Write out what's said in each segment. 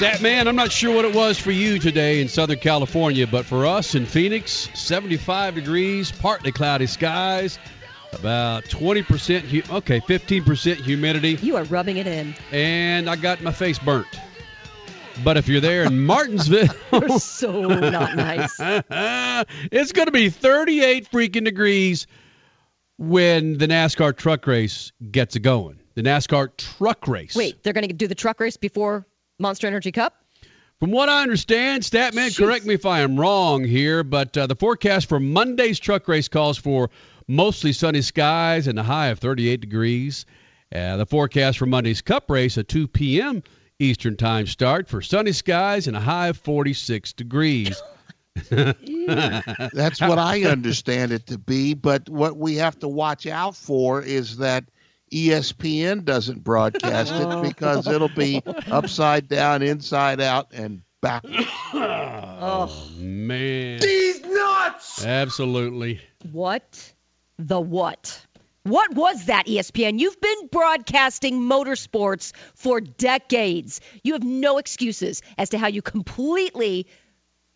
Statman, I'm not sure what it was for you today in Southern California, but for us in Phoenix, 75 degrees, partly cloudy skies, about 20%, hu- okay, 15% humidity, You are rubbing it in. and I got my face burnt. But if you're there in Martinsville, You're so not nice. it's going to be 38 freaking degrees when the NASCAR truck race gets going. The NASCAR truck race. Wait, they're going to do the truck race before Monster Energy Cup? From what I understand, Statman, Jeez. correct me if I am wrong here, but uh, the forecast for Monday's truck race calls for mostly sunny skies and a high of 38 degrees. Uh, the forecast for Monday's Cup race, a 2 p.m. Eastern Time start for sunny skies and a high of 46 degrees. That's what I understand it to be. But what we have to watch out for is that ESPN doesn't broadcast it oh. because it'll be upside down, inside out, and back. Oh, Man, These nuts! absolutely. what the what? What was that, ESPN? You've been broadcasting motorsports for decades. You have no excuses as to how you completely,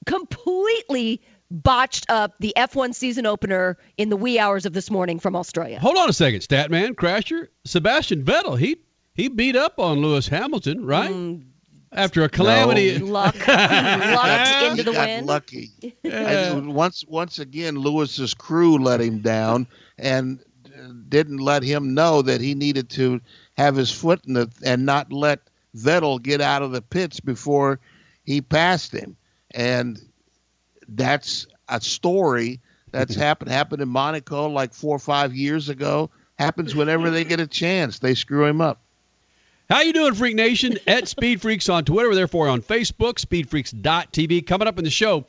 completely botched up the F1 season opener in the wee hours of this morning from Australia. Hold on a second, Statman, Crasher. Sebastian Vettel, he he beat up on Lewis Hamilton, right? Mm. After a calamity. Luck, lucked into He the got wind. lucky. And once, once again, Lewis's crew let him down and uh, didn't let him know that he needed to have his foot in the and not let Vettel get out of the pits before he passed him. And that's a story that's happened happened in Monaco like four or five years ago. Happens whenever they get a chance. They screw him up. How you doing, Freak Nation? At Speed Freaks on Twitter. Therefore on Facebook, speedfreaks.tv. Coming up in the show,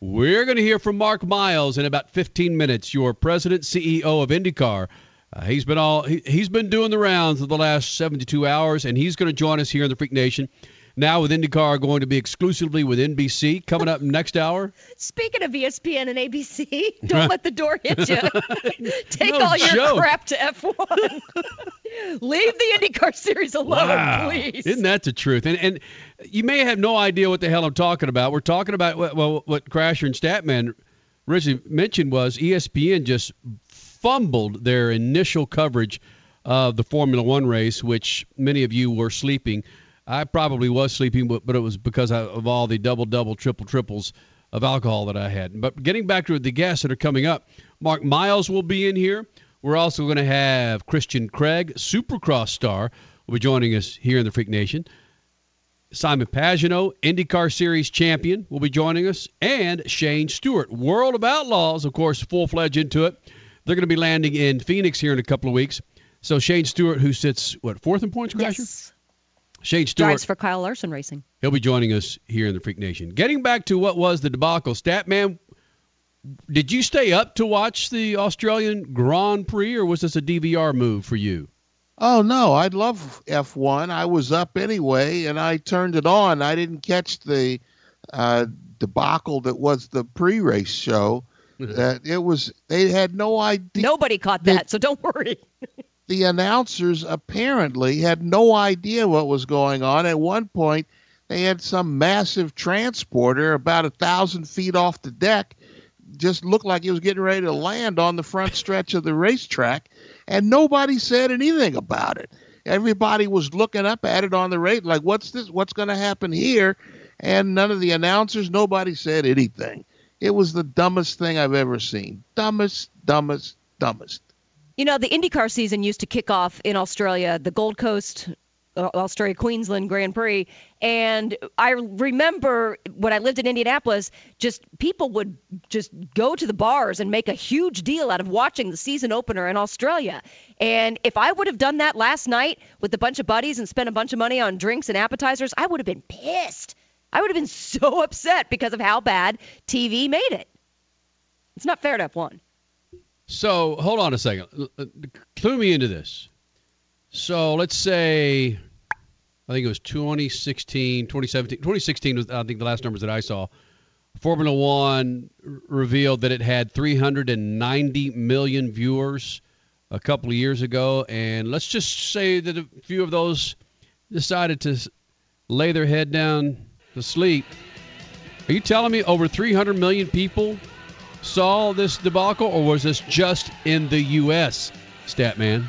we're going to hear from Mark Miles in about 15 minutes, your president, CEO of IndyCar. Uh, he's been all he, he's been doing the rounds of the last 72 hours, and he's going to join us here in the Freak Nation. Now with IndyCar going to be exclusively with NBC. Coming up next hour, Speaking of ESPN and ABC, don't let the door hit you. Take No all your crap to F1. Leave the IndyCar series alone, Wow. please. Isn't that the truth? And and you may have no idea what the hell I'm talking about. We're talking about what well, what Crasher and Statman originally mentioned was ESPN just fumbled their initial coverage of the Formula One race, which many of you were sleeping. I probably was sleeping, but, but it was because of all the double double triple triples of alcohol that I had. But getting back to the guests that are coming up, Mark Miles will be in here. We're also going to have Christian Craig, Supercross star, will be joining us here in the Freak Nation. Simon Pagenaud, IndyCar Series champion, will be joining us, and Shane Stewart, World of Outlaws, of course, full fledged into it. They're going to be landing in Phoenix here in a couple of weeks. So Shane Stewart, who sits what fourth in points, Crasher? yes. Shane Stewart, Drives for Kyle Larson Racing. he'll be joining us here in the Freak Nation. Getting back to what was the debacle, Statman, did you stay up to watch the Australian Grand Prix, or was this a DVR move for you? Oh no, I love F1. I was up anyway, and I turned it on. I didn't catch the uh, debacle that was the pre-race show. That it was, they had no idea. Nobody caught They- that, so don't worry. The announcers apparently had no idea what was going on. At one point, they had some massive transporter about a thousand feet off the deck, just looked like it was getting ready to land on the front stretch of the racetrack, and nobody said anything about it. Everybody was looking up at it on the rate, like, what's this? What's going to happen here? And none of the announcers, nobody said anything. It was the dumbest thing I've ever seen. Dumbest, dumbest, dumbest. You know, the IndyCar season used to kick off in Australia, the Gold Coast uh, Australia Queensland Grand Prix. And I remember when I lived in Indianapolis, just people would just go to the bars and make a huge deal out of watching the season opener in Australia. And if I would have done that last night with a bunch of buddies and spent a bunch of money on drinks and appetizers, I would have been pissed. I would have been so upset because of how bad TV made it. It's not fair to F1. So hold on a second. L- uh, Clue me into this. So let's say, I think it was 2016, 2017, 2016 was I think the last numbers that I saw. Formula One revealed that it had 390 million viewers a couple of years ago, and let's just say that a few of those decided to lay their head down to sleep. Are you telling me over 300 million people saw this debacle, or was this just in the U.S., Statman?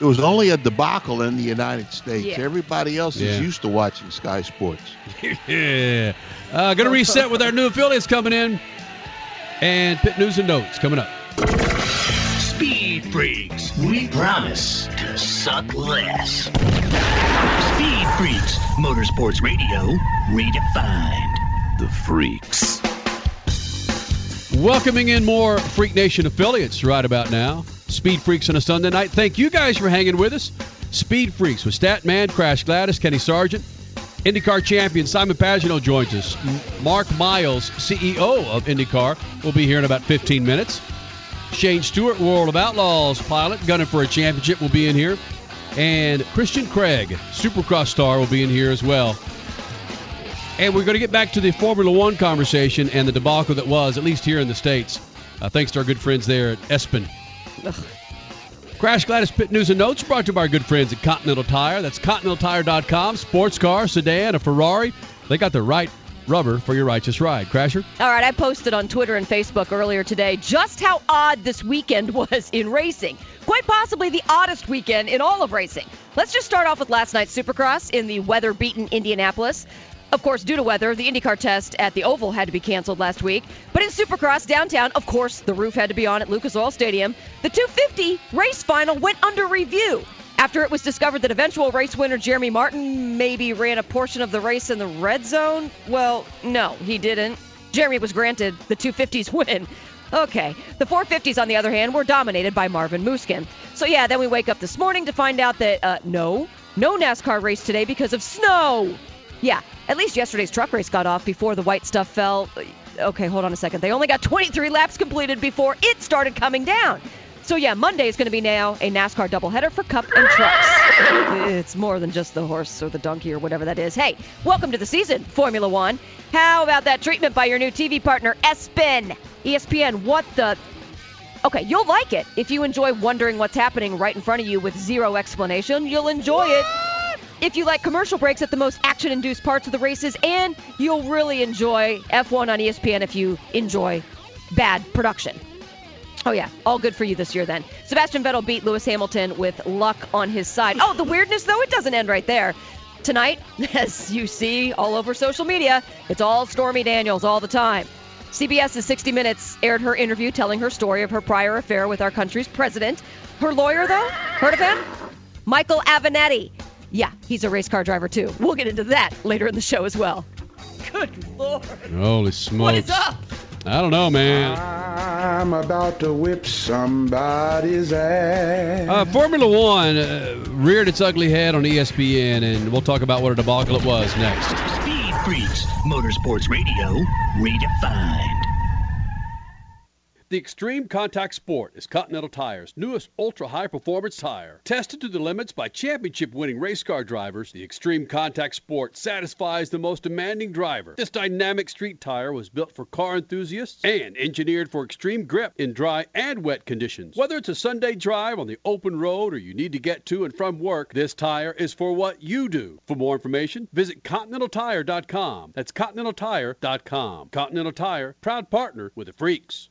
It was only a debacle in the United States. Yeah. Everybody else Yeah. is used to watching Sky Sports. yeah. Uh, going to reset with our new affiliates coming in. And pit news and notes coming up. Speed Freaks, we promise to suck less. Speed Freaks, Motorsports Radio, redefined. The Freaks. Welcoming in more Freak Nation affiliates right about now. Speed Freaks on a Sunday night. Thank you guys for hanging with us. Speed Freaks with Statman, Crash Gladys, Kenny Sargent. IndyCar champion Simon Pagenaud joins us. Mark Miles, CEO of IndyCar, will be here in about 15 minutes. Shane Stewart, World of Outlaws pilot, gunning for a championship, will be in here. And Christian Craig, Supercross star, will be in here as well. And we're going to get back to the Formula One conversation and the debacle that was, at least here in the States. Uh, thanks to our good friends there at Espen. Crash Gladys Pit News and Notes brought to you by our good friends at Continental Tire. That's ContinentalTire.com. Sports car, sedan, a Ferrari. They got the right rubber for your righteous ride. Crasher? All right, I posted on Twitter and Facebook earlier today just how odd this weekend was in racing. Quite possibly the oddest weekend in all of racing. Let's just start off with last night's Supercross in the weather beaten Indianapolis. Of course, due to weather, the IndyCar test at the Oval had to be canceled last week. But in Supercross downtown, of course, the roof had to be on at Lucas Oil Stadium. The 250 race final went under review after it was discovered that eventual race winner Jeremy Martin maybe ran a portion of the race in the red zone. Well, no, he didn't. Jeremy was granted the 250s win. Okay. The 450s, on the other hand, were dominated by Marvin Musquin. So, yeah, then we wake up this morning to find out that, uh, no, no NASCAR race today because of snow. Yeah, at least yesterday's truck race got off before the white stuff fell. Okay, hold on a second. They only got 23 laps completed before it started coming down. So yeah, Monday is going to be now a NASCAR doubleheader for Cup and Trucks. It's more than just the horse or the donkey or whatever that is. Hey, welcome to the season, Formula One. How about that treatment by your new TV partner, ESPN? ESPN, what the? Okay, you'll like it. If you enjoy wondering what's happening right in front of you with zero explanation, you'll enjoy it. If you like commercial breaks at the most action induced parts of the races, and you'll really enjoy F1 on ESPN if you enjoy bad production. Oh, yeah. All good for you this year then. Sebastian Vettel beat Lewis Hamilton with luck on his side. Oh, the weirdness, though, it doesn't end right there. Tonight, as you see all over social media, it's all Stormy Daniels all the time. CBS's 60 Minutes aired her interview telling her story of her prior affair with our country's president. Her lawyer, though, heard of him? Michael Avenatti. Yeah, he's a race car driver, too. We'll get into that later in the show as well. Good Lord. Holy smokes. What is up? I don't know, man. I'm about to whip somebody's ass. Uh, Formula One uh, reared its ugly head on ESPN, and we'll talk about what a debacle it was next. Speed Freaks, Motorsports Radio, redefined. The Extreme Contact Sport is Continental Tire's newest ultra high performance tire. Tested to the limits by championship winning race car drivers, the Extreme Contact Sport satisfies the most demanding driver. This dynamic street tire was built for car enthusiasts and engineered for extreme grip in dry and wet conditions. Whether it's a Sunday drive on the open road or you need to get to and from work, this tire is for what you do. For more information, visit ContinentalTire.com. That's ContinentalTire.com. Continental Tire, proud partner with the Freaks.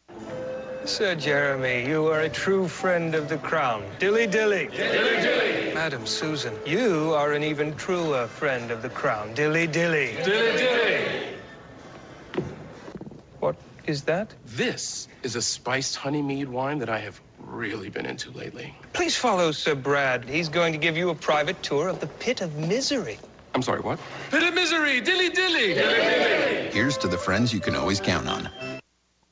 Sir Jeremy, you are a true friend of the crown. Dilly dilly. Dilly dilly. Madam Susan, you are an even truer friend of the crown. Dilly dilly. Dilly dilly. What is that? This is a spiced honey mead wine that I have really been into lately. Please follow Sir Brad. He's going to give you a private tour of the pit of misery. I'm sorry, what? Pit of misery. Dilly dilly. Dilly dilly. Here's to the friends you can always count on.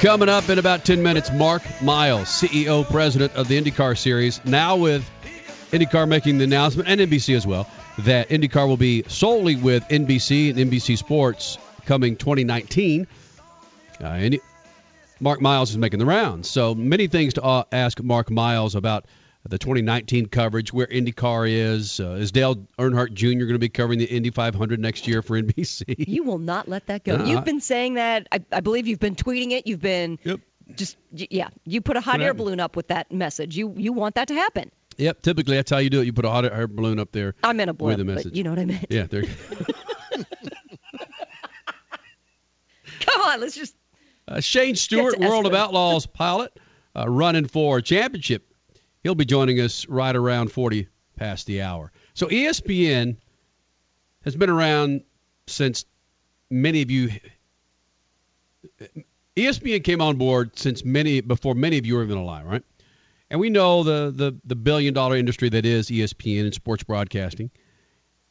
Coming up in about 10 minutes, Mark Miles, CEO, President of the IndyCar Series, now with IndyCar making the announcement, and NBC as well, that IndyCar will be solely with NBC and NBC Sports coming 2019. Uh, Mark Miles is making the rounds. So many things to uh, ask Mark Miles about the 2019 coverage, where IndyCar is. Uh, is Dale Earnhardt Jr. going to be covering the Indy 500 next year for NBC? You will not let that go. Uh, you've been saying that. I, I, believe you've been tweeting it. You've been yep. just yeah. You put a hot air balloon up with that message. You you want that to happen. Yep. Typically, that's how you do it. You put a hot air balloon up there. I meant a balloon, with the message. you know what I meant. Yeah. There. Come on, let's just. Uh, Shane Stewart, World of Outlaws pilot, uh, running for championship He'll be joining us right around 40 past the hour. So ESPN has been around since many of you. ESPN came on board since many before many of you were even alive, right? And we know the the, the billion dollar industry that is ESPN and sports broadcasting.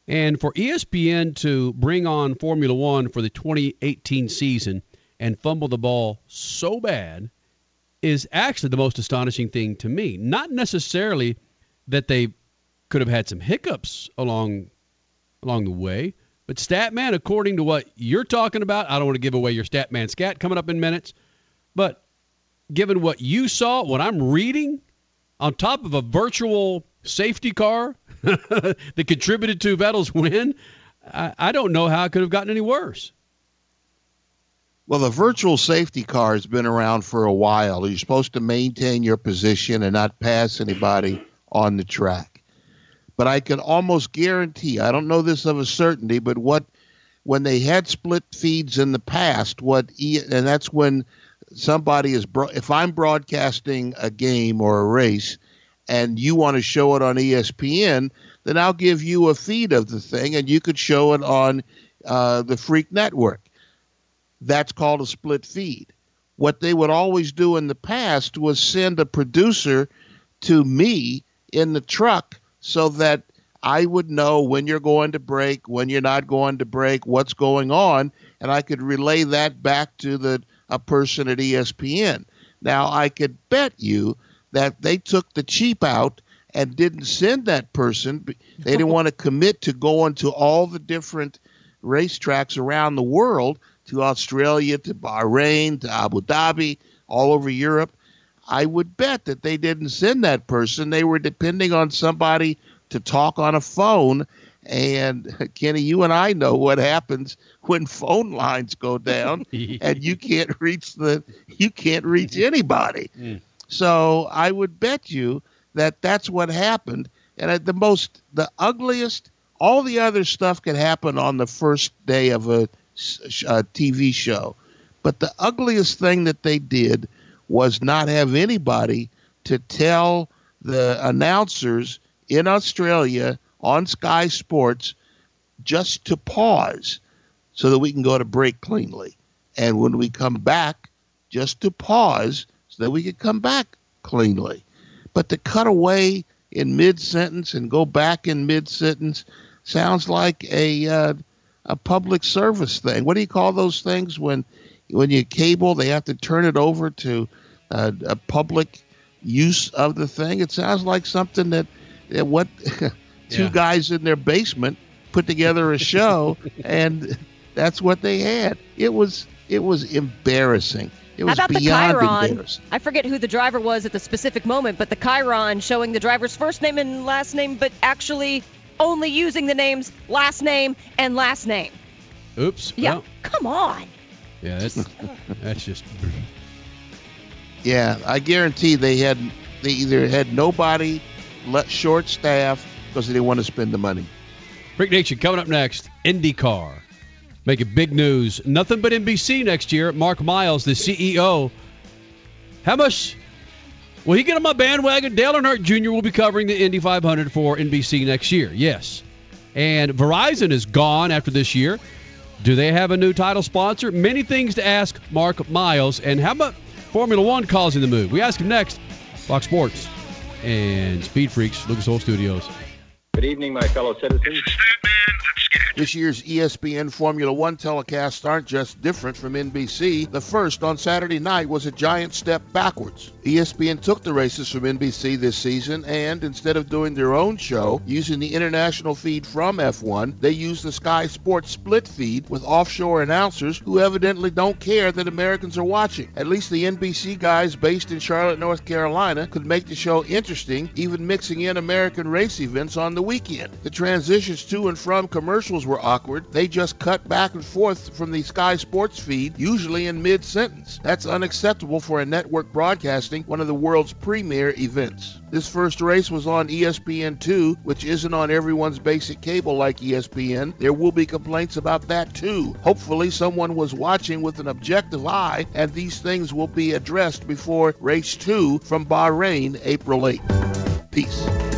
And for ESPN to bring on Formula One for the 2018 season and fumble the ball so bad is actually the most astonishing thing to me. Not necessarily that they could have had some hiccups along along the way, but Statman, according to what you're talking about, I don't want to give away your Statman scat coming up in minutes, but given what you saw, what I'm reading, on top of a virtual safety car that contributed to Vettel's win, I, I don't know how it could have gotten any worse. Well, the virtual safety car has been around for a while. You're supposed to maintain your position and not pass anybody on the track. But I can almost guarantee, I don't know this of a certainty, but what when they had split feeds in the past, what and that's when somebody is if I'm broadcasting a game or a race and you want to show it on ESPN, then I'll give you a feed of the thing, and you could show it on uh, the Freak Network. That's called a split feed. What they would always do in the past was send a producer to me in the truck so that I would know when you're going to break, when you're not going to break, what's going on, and I could relay that back to the a person at ESPN. Now I could bet you that they took the cheap out and didn't send that person. They didn't want to commit to going to all the different racetracks around the world, to Australia, to Bahrain, to Abu Dhabi, all over Europe. I would bet that they didn't send that person. They were depending on somebody to talk on a phone. And Kenny, you and I know what happens when phone lines go down and you can't reach the you can't reach anybody. Mm. So I would bet you that that's what happened. And at the most, the ugliest, all the other stuff can happen on the first day of a, a TV show. But the ugliest thing that they did was not have anybody to tell the announcers in Australia on Sky Sports just to pause so that we can go to break cleanly. And when we come back, just to pause so that we can come back cleanly. But to cut away in mid sentence and go back in mid sentence sounds like a uh, a public service thing. What do you call those things when when you cable they have to turn it over to uh, a public use of the thing? It sounds like something that, that what two Yeah. guys in their basement put together a show and that's what they had. It was it was embarrassing. It How was about the beyond Chyron? embarrassing. I forget who the driver was at the specific moment, but the Chyron showing the driver's first name and last name, but actually only using the names last name and last name. Oops. Yeah, Well, come on. yeah, that's that's just Yeah, I guarantee they had they either had nobody, let short staff because they didn't want to spend the money. Freak Nation coming up next. IndyCar making big news. Nothing but NBC next year. Mark Miles, the CEO. How much will he get on my bandwagon? Dale Earnhardt Jr. will be covering the Indy 500 for NBC next year. Yes. And Verizon is gone after this year. Do they have a new title sponsor? Many things to ask Mark Miles. And how about Formula One causing the move? We ask him next. Fox Sports and Speed Freaks, Lucas Oil Studios. Good evening, my fellow citizens. This year's ESPN Formula One telecasts aren't just different from NBC. The first on Saturday night was a giant step backwards. ESPN took the races from NBC this season, and instead of doing their own show using the international feed from F1, they used the Sky Sports split feed with offshore announcers who evidently don't care that Americans are watching. At least the NBC guys based in Charlotte, North Carolina could make the show interesting, even mixing in American race events on the weekend. The transitions to and from commercials were awkward. They just cut back and forth from the Sky Sports feed, usually in mid sentence. That's unacceptable for a network broadcasting one of the world's premier events. This first race was on E ESPN2, which isn't on everyone's basic cable like ESPN. There will be complaints about that too. Hopefully, someone was watching with an objective eye, and these things will be addressed before race 2 from Bahrain, April 8th. Peace.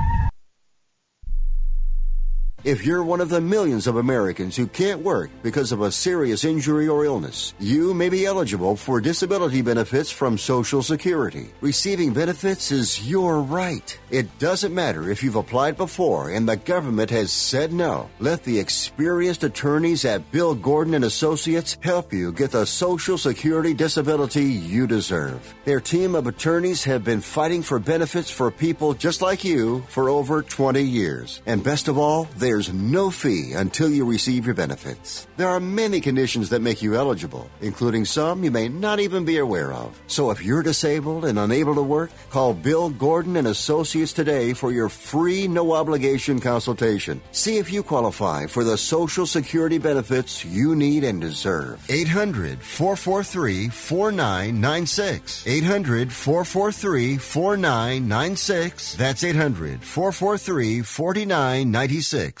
If you're one of the millions of Americans who can't work because of a serious injury or illness, you may be eligible for disability benefits from Social Security. Receiving benefits is your right. It doesn't matter if you've applied before and the government has said no. Let the experienced attorneys at Bill Gordon and Associates help you get the Social Security disability you deserve. Their team of attorneys have been fighting for benefits for people just like you for over 20 years. And best of all, there's no fee until you receive your benefits. There are many conditions that make you eligible, including some you may not even be aware of. So if you're disabled and unable to work, call Bill Gordon and Associates today for your free no obligation consultation. See if you qualify for the Social Security benefits you need and deserve. 800 443 4996. 800 443 4996. That's 800 443 4996.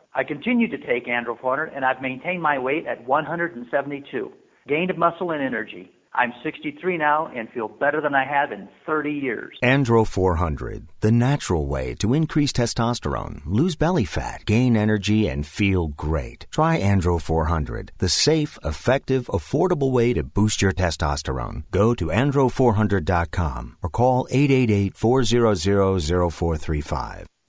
I continue to take Andro 400 and I've maintained my weight at 172. Gained muscle and energy. I'm 63 now and feel better than I have in 30 years. Andro 400, the natural way to increase testosterone, lose belly fat, gain energy, and feel great. Try Andro 400, the safe, effective, affordable way to boost your testosterone. Go to andro400.com or call 888 400 0435.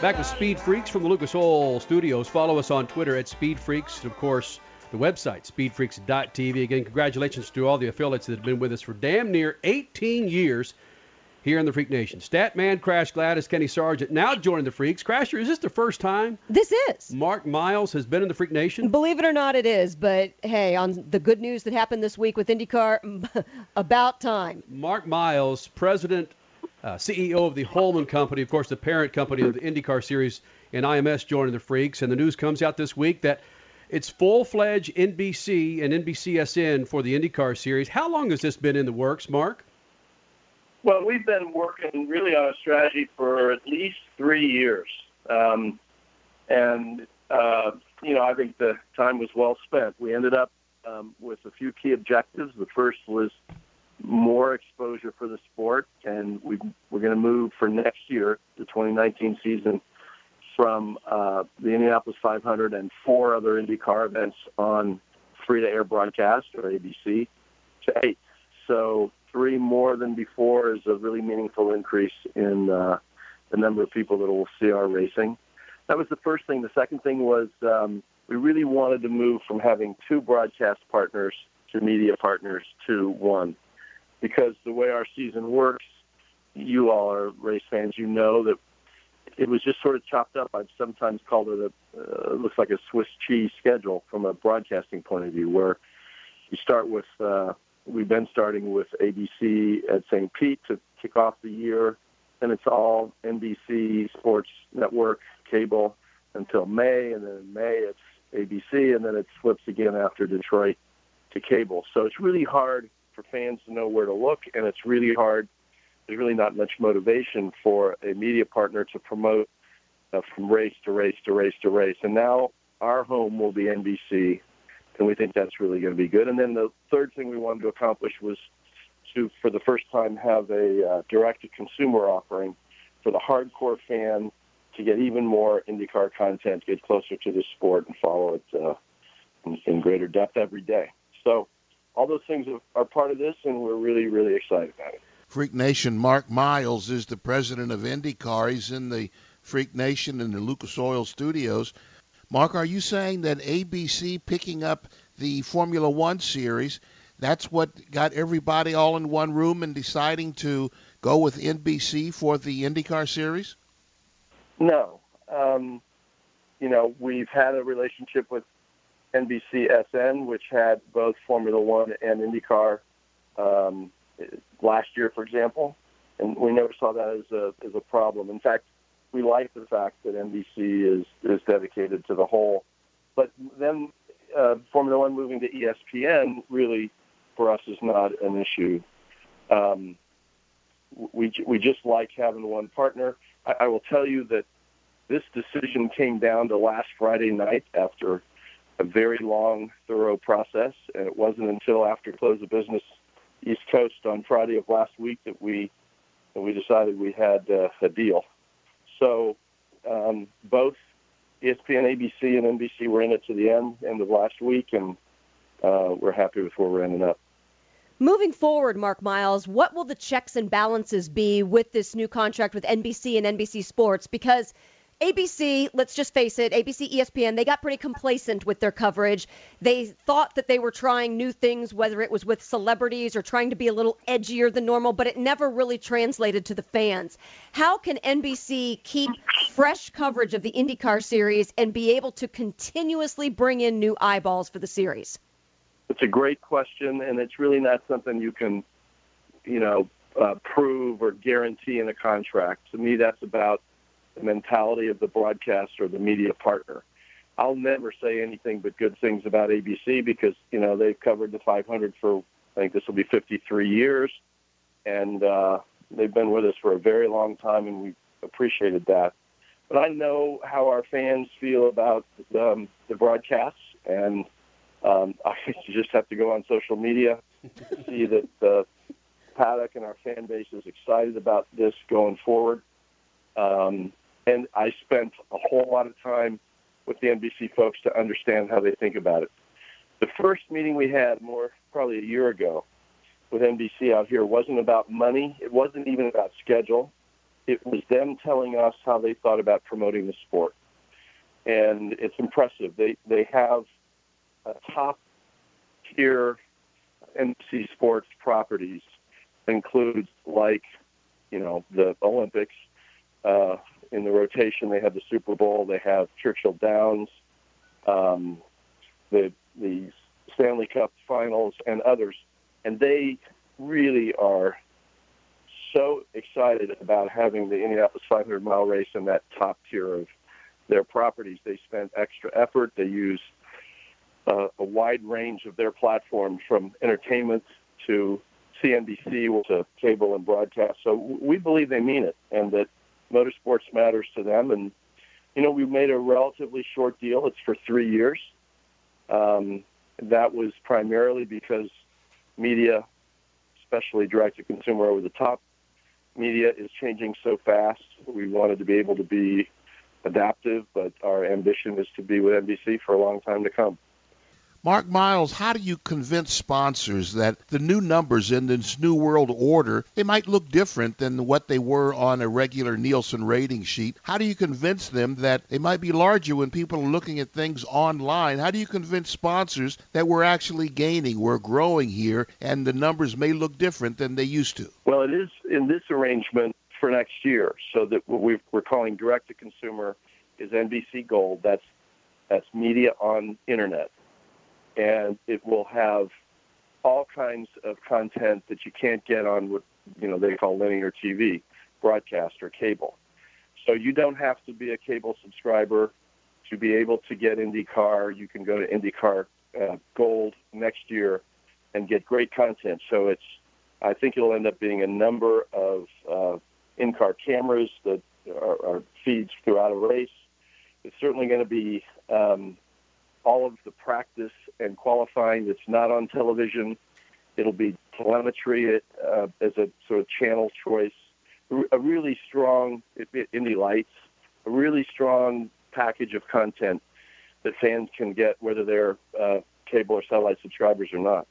Back with Speed Freaks from the Lucas Oil Studios. Follow us on Twitter at Speed Freaks. And of course, the website, speedfreaks.tv. Again, congratulations to all the affiliates that have been with us for damn near 18 years here in the Freak Nation. Statman, Crash Gladys, Kenny Sargent now joining the Freaks. Crasher, is this the first time? This is. Mark Miles has been in the Freak Nation? Believe it or not, it is. But hey, on the good news that happened this week with IndyCar, about time. Mark Miles, president uh, CEO of the Hulman Company, of course, the parent company of the IndyCar Series, and IMS joining the Freaks. And the news comes out this week that it's full-fledged NBC and NBCSN for the IndyCar Series. How long has this been in the works, Mark? Well, we've been working really on a strategy for at least three years, um, and uh, you know I think the time was well spent. We ended up um, with a few key objectives. The first was more exposure for the sport, and we, we're going to move for next year, the 2019 season, from uh, the Indianapolis 500 and four other IndyCar events on free-to-air broadcast or ABC to eight. So three more than before is a really meaningful increase in uh, the number of people that will see our racing. That was the first thing. The second thing was um, we really wanted to move from having two broadcast partners to media partners to one because the way our season works, you all are race fans, you know that it was just sort of chopped up. I've sometimes called it a uh, looks like a Swiss cheese schedule from a broadcasting point of view, where you start with uh, we've been starting with ABC at St. Pete to kick off the year, and it's all NBC Sports Network cable until May, and then in May it's ABC, and then it flips again after Detroit to cable. So it's really hard for fans to know where to look, and it's really hard. There's really not much motivation for a media partner to promote uh, from race to race to race to race. And now our home will be NBC, and we think that's really going to be good. And then the third thing we wanted to accomplish was to, for the first time, have a uh, direct-to-consumer offering for the hardcore fan to get even more IndyCar content, get closer to the sport, and follow it uh, in, in greater depth every day. So all those things are part of this, and we're really, really excited about it. Freak Nation, Mark Miles is the president of IndyCar. He's in the Freak Nation in the Lucas Oil Studios. Mark, are you saying that ABC picking up the Formula One series, that's what got everybody all in one room and deciding to go with NBC for the IndyCar series? No. Um, you know, we've had a relationship with NBCSN, which had both Formula One and IndyCar um, last year, for example. and we never saw that as a as a problem. In fact, we like the fact that NBC is is dedicated to the whole. But then uh, Formula One moving to ESPN really for us is not an issue. Um, we we just like having one partner. I, I will tell you that this decision came down to last Friday night after a very long, thorough process, and it wasn't until after close of business East Coast on Friday of last week that we that we decided we had uh, a deal. So um, both ESPN, ABC, and NBC were in it to the end, end of last week, and uh, we're happy with where we're ending up. Moving forward, Mark Miles, what will the checks and balances be with this new contract with NBC and NBC Sports? Because ABC, let's just face it, ABC, ESPN, they got pretty complacent with their coverage. They thought that they were trying new things, whether it was with celebrities or trying to be a little edgier than normal, but it never really translated to the fans. How can NBC keep fresh coverage of the IndyCar series and be able to continuously bring in new eyeballs for the series? It's a great question, and it's really not something you can, you know, uh, prove or guarantee in a contract. To me, that's about the mentality of the broadcaster the media partner. I'll never say anything but good things about ABC because you know they've covered the 500 for I think this will be 53 years, and uh, they've been with us for a very long time, and we've appreciated that. But I know how our fans feel about um, the broadcasts, and um, I just have to go on social media to see that uh, Paddock and our fan base is excited about this going forward. Um, and I spent a whole lot of time with the NBC folks to understand how they think about it. The first meeting we had, more probably a year ago, with NBC out here wasn't about money. It wasn't even about schedule. It was them telling us how they thought about promoting the sport, and it's impressive. They they have a top tier NBC Sports properties includes like you know the Olympics. Uh, in the rotation, they have the Super Bowl. They have Churchill Downs, um, the the Stanley Cup Finals, and others. And they really are so excited about having the Indianapolis 500 mile race in that top tier of their properties. They spend extra effort. They use uh, a wide range of their platforms from entertainment to CNBC to cable and broadcast. So we believe they mean it and that motorsports matters to them. And, you know, we made a relatively short deal. It's for three years. Um, that was primarily because media, especially direct to consumer over the top media, is changing so fast. We wanted to be able to be adaptive, but our ambition is to be with NBC for a long time to come. Mark Miles, how do you convince sponsors that the new numbers in this new world order, they might look different than what they were on a regular Nielsen rating sheet? How do you convince them that they might be larger when people are looking at things online? How do you convince sponsors that we're actually gaining, we're growing here, and the numbers may look different than they used to? Well, it is in this arrangement for next year, so that what we're calling direct to consumer is NBC Gold. That's that's media on internet and it will have all kinds of content that you can't get on what you know they call linear TV, broadcast or cable. So you don't have to be a cable subscriber to be able to get IndyCar. You can go to IndyCar uh, Gold next year and get great content. So it's I think it'll end up being a number of uh, in-car cameras that are, are feeds throughout a race. It's certainly going to be um, all of the practice and qualifying that's not on television. It'll be telemetry uh, as a sort of channel choice. A really strong Indy Lights, a really strong package of content that fans can get whether they're uh, cable or satellite subscribers or not.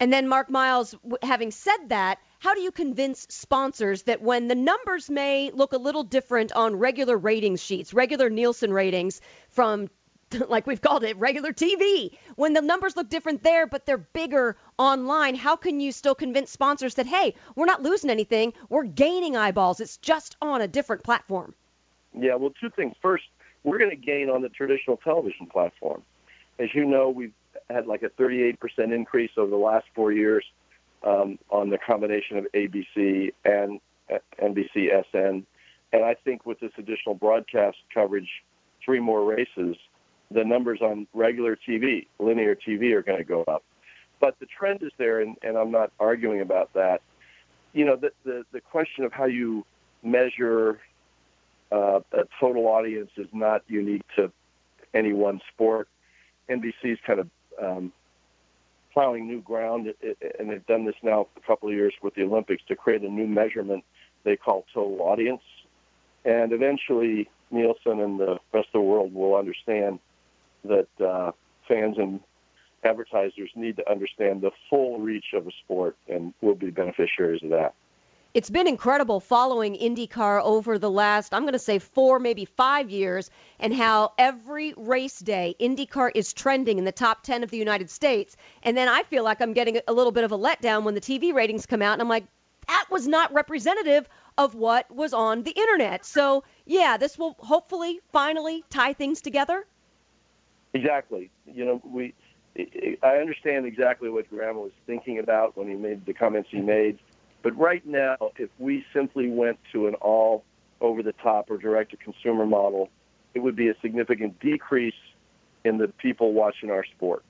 And then, Mark Miles, having said that, how do you convince sponsors that when the numbers may look a little different on regular ratings sheets, regular Nielsen ratings from like we've called it regular TV. When the numbers look different there, but they're bigger online, how can you still convince sponsors that, hey, we're not losing anything, we're gaining eyeballs, it's just on a different platform? Yeah, well, two things. First, we're going to gain on the traditional television platform. As you know, we've had like a 38% increase over the last four years um, on the combination of ABC and NBC SN. And I think with this additional broadcast coverage, three more races, the numbers on regular TV, linear TV, are going to go up. But the trend is there, and, and I'm not arguing about that. You know, the, the, the question of how you measure uh, a total audience is not unique to any one sport. NBC's kind of um, plowing new ground, and they've done this now for a couple of years with the Olympics to create a new measurement they call total audience. And eventually, Nielsen and the rest of the world will understand that uh, fans and advertisers need to understand the full reach of a sport, and we'll be beneficiaries of that. It's been incredible following IndyCar over the last, I'm going to say four, maybe five years, and how every race day IndyCar is trending in the top 10 of the United States. And then I feel like I'm getting a little bit of a letdown when the TV ratings come out, and I'm like, that was not representative of what was on the internet. So, yeah, this will hopefully finally tie things together. Exactly. You know, we I understand exactly what Graham was thinking about when he made the comments he made. But right now, if we simply went to an all over the top or direct to consumer model, it would be a significant decrease in the people watching our sport.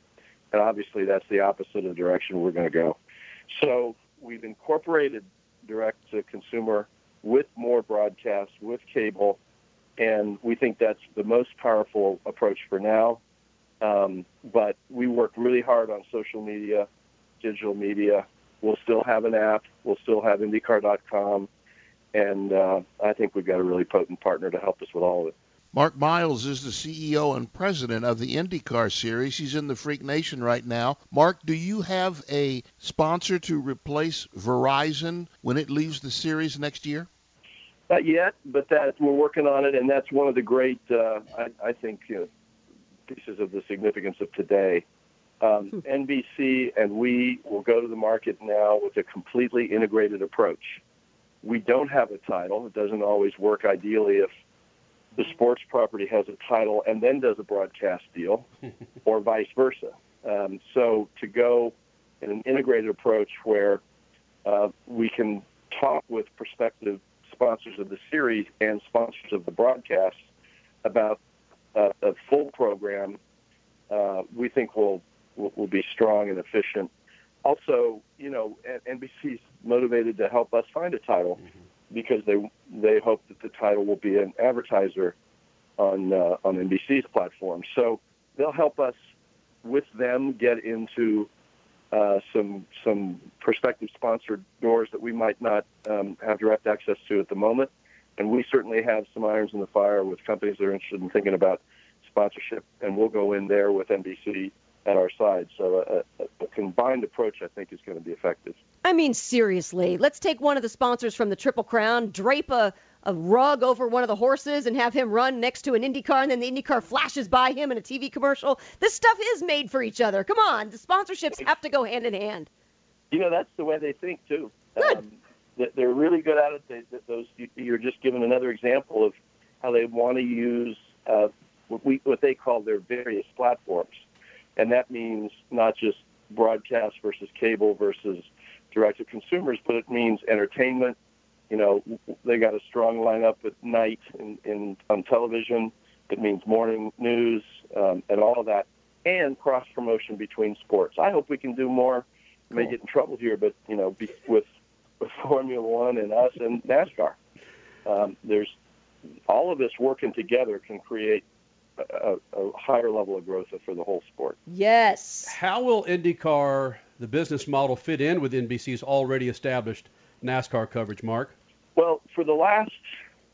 And obviously, that's the opposite of the direction we're going to go. So we've incorporated direct to consumer with more broadcasts, with cable, and we think that's the most powerful approach for now. Um, but we work really hard on social media, digital media. We'll still have an app. We'll still have IndyCar.com, and uh, I think we've got a really potent partner to help us with all of it. Mark Miles is the CEO and president of the IndyCar series. He's in the Freak Nation right now. Mark, do you have a sponsor to replace Verizon when it leaves the series next year? Not yet, but that we're working on it, and that's one of the great, uh, I, I think, you know, pieces of the significance of today. Um, hmm. NBC and we will go to the market now with a completely integrated approach. We don't have a title. It doesn't always work ideally if the sports property has a title and then does a broadcast deal, or vice versa. Um, so to go in an integrated approach where uh, we can talk with prospective sponsors of the series and sponsors of the broadcast about uh, a full program, uh, we think will, will will be strong and efficient. Also, you know, NBC's motivated to help us find a title mm-hmm. because they they hope that the title will be an advertiser on uh, on NBC's platform. So they'll help us with them get into uh, some some prospective sponsored doors that we might not um, have direct access to at the moment and we certainly have some irons in the fire with companies that are interested in thinking about sponsorship, and we'll go in there with NBC at our side. So a, a, a, combined approach, I think, is going to be effective. I mean, seriously, let's take one of the sponsors from the Triple Crown, drape a, a rug over one of the horses, and have him run next to an IndyCar, and then the IndyCar flashes by him in a TV commercial. This stuff is made for each other. Come on, the sponsorships have to go hand in hand. You know, that's the way they think too. Good. Um, they're really good at it. They, those you're just giving another example of how they want to use uh, what we what they call their various platforms, and that means not just broadcast versus cable versus direct to consumers, but it means entertainment. You know, they got a strong lineup at night in, in on television. It means morning news um, and all of that, and cross promotion between sports. I hope we can do more. Cool. May get in trouble here, but you know, be, with Formula One and us and NASCAR. Um, there's all of this working together can create a, a, higher level of growth for the whole sport. Yes. How will IndyCar, the business model, fit in with NBC's already established NASCAR coverage, Mark? Well, for the last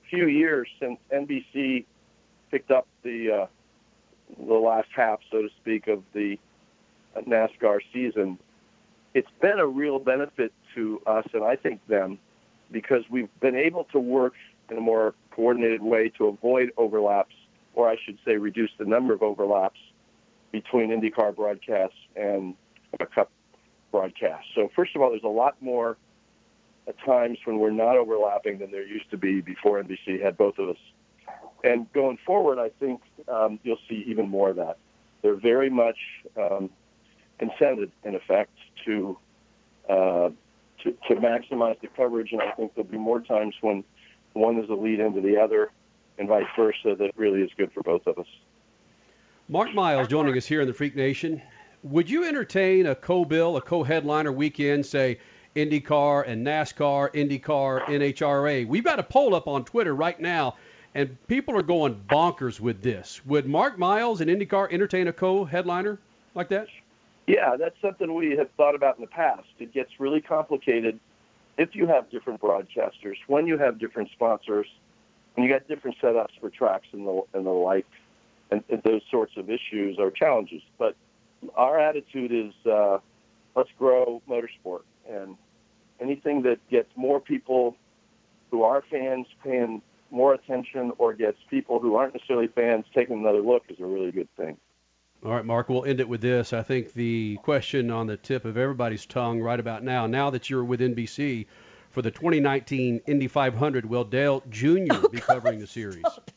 few years since NBC picked up the uh, the last half, so to speak, of the NASCAR season, it's been a real benefit to us and I think them because we've been able to work in a more coordinated way to avoid overlaps, or I should say, reduce the number of overlaps between IndyCar broadcasts and a Cup broadcast. So, first of all, there's a lot more at times when we're not overlapping than there used to be before NBC had both of us. And going forward, I think um, you'll see even more of that. They're very much um, in effect, to uh, to, to maximize the coverage, and I think there'll be more times when one is a lead into the other, and vice versa. That really is good for both of us. Mark Miles joining us here in the Freak Nation. Would you entertain a co-bill, a co-headliner weekend, say IndyCar and NASCAR, IndyCar, NHRA? We've got a poll up on Twitter right now, and people are going bonkers with this. Would Mark Miles and IndyCar entertain a co-headliner like that? Yeah, that's something we have thought about in the past. It gets really complicated if you have different broadcasters, when you have different sponsors, when you got different setups for tracks and the and the like, and, and those sorts of issues are challenges. But our attitude is uh, let's grow motorsport, and anything that gets more people who are fans paying more attention, or gets people who aren't necessarily fans taking another look, is a really good thing. All right, Mark, we'll end it with this. I think the question on the tip of everybody's tongue right about now, now that you're with NBC for the 2019 Indy 500, will Dale Jr. Oh, be covering the series?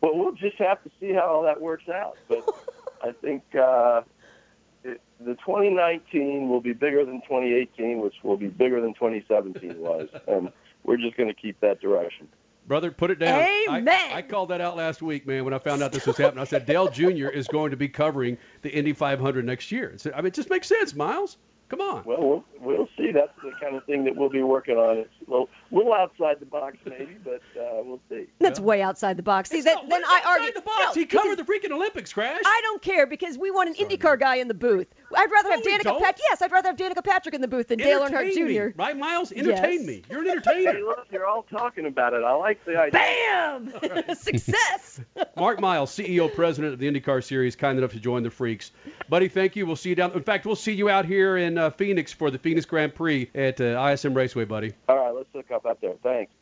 well, we'll just have to see how all that works out. But I think uh, it, the 2019 will be bigger than 2018, which will be bigger than 2017 was. and we're just going to keep that direction. Brother, put it down. Amen. I, I, called that out last week, man, when I found out this was happening. I said Dale Jr. is going to be covering the Indy 500 next year. I mean, it just makes sense, Miles. Come on. Well, we'll we'll see. That's the kind of thing that we'll be working on. It's a little, little outside the box, maybe, but uh, we'll see. That's way outside the box. See, that, then I argue. the box. No, he covered the freaking Olympics, Crash. I don't care because we want an Sorry, IndyCar guy in the booth. I'd rather No, have Danica. Patrick. Yes, I'd rather have Danica Patrick in the booth than Dale Earnhardt Entertain me, Jr. right, Miles? Entertain Yes. me. You're an entertainer. Hey, look, you're all talking about it. I like the idea. Bam! Success. Mark Miles, CEO, president of the IndyCar Series, kind enough to join the Freaks. Buddy, thank you. We'll see you down. In fact, we'll see you out here in uh, Phoenix for the Phoenix Grand Prix at uh, ISM Raceway, buddy. All right, let's look up out there. Thanks.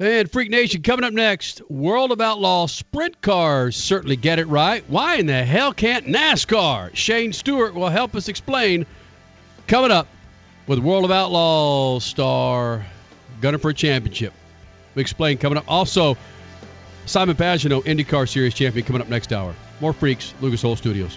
And Freak Nation coming up next. World of Outlaw sprint cars certainly get it right. Why in the hell can't NASCAR? Shane Stewart will help us explain. Coming up with World of Outlaw star gunner for a championship. We explain coming up. Also, Simon Pagenaud, IndyCar Series champion, coming up next hour. More Freaks, Lucas Oil Studios.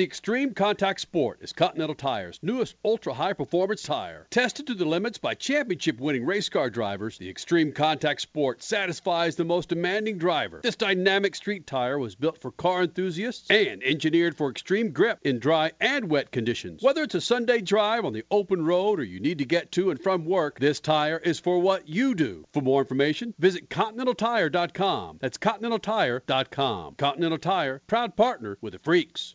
The Extreme Contact Sport is Continental Tire's newest ultra high performance tire. Tested to the limits by championship winning race car drivers, the Extreme Contact Sport satisfies the most demanding driver. This dynamic street tire was built for car enthusiasts and engineered for extreme grip in dry and wet conditions. Whether it's a Sunday drive on the open road or you need to get to and from work, this tire is for what you do. For more information, visit ContinentalTire.com. That's ContinentalTire.com. Continental Tire, proud partner with the Freaks.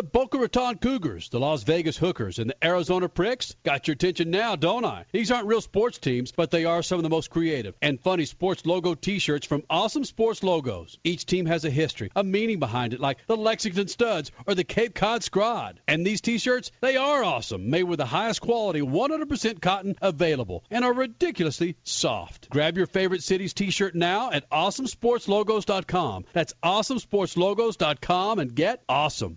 The Boca Raton Cougars, the Las Vegas Hookers, and the Arizona Pricks got your attention now, don't I? These aren't real sports teams, but they are some of the most creative and funny sports logo t-shirts from Awesome Sports Logos. Each team has a history, a meaning behind it, like the Lexington Studs or the Cape Cod Scrod. And these t-shirts, they are awesome, made with the highest quality 100% cotton available and are ridiculously soft. Grab your favorite city's t-shirt now at awesomesportslogos.com. That's awesomesportslogos.com and get awesome.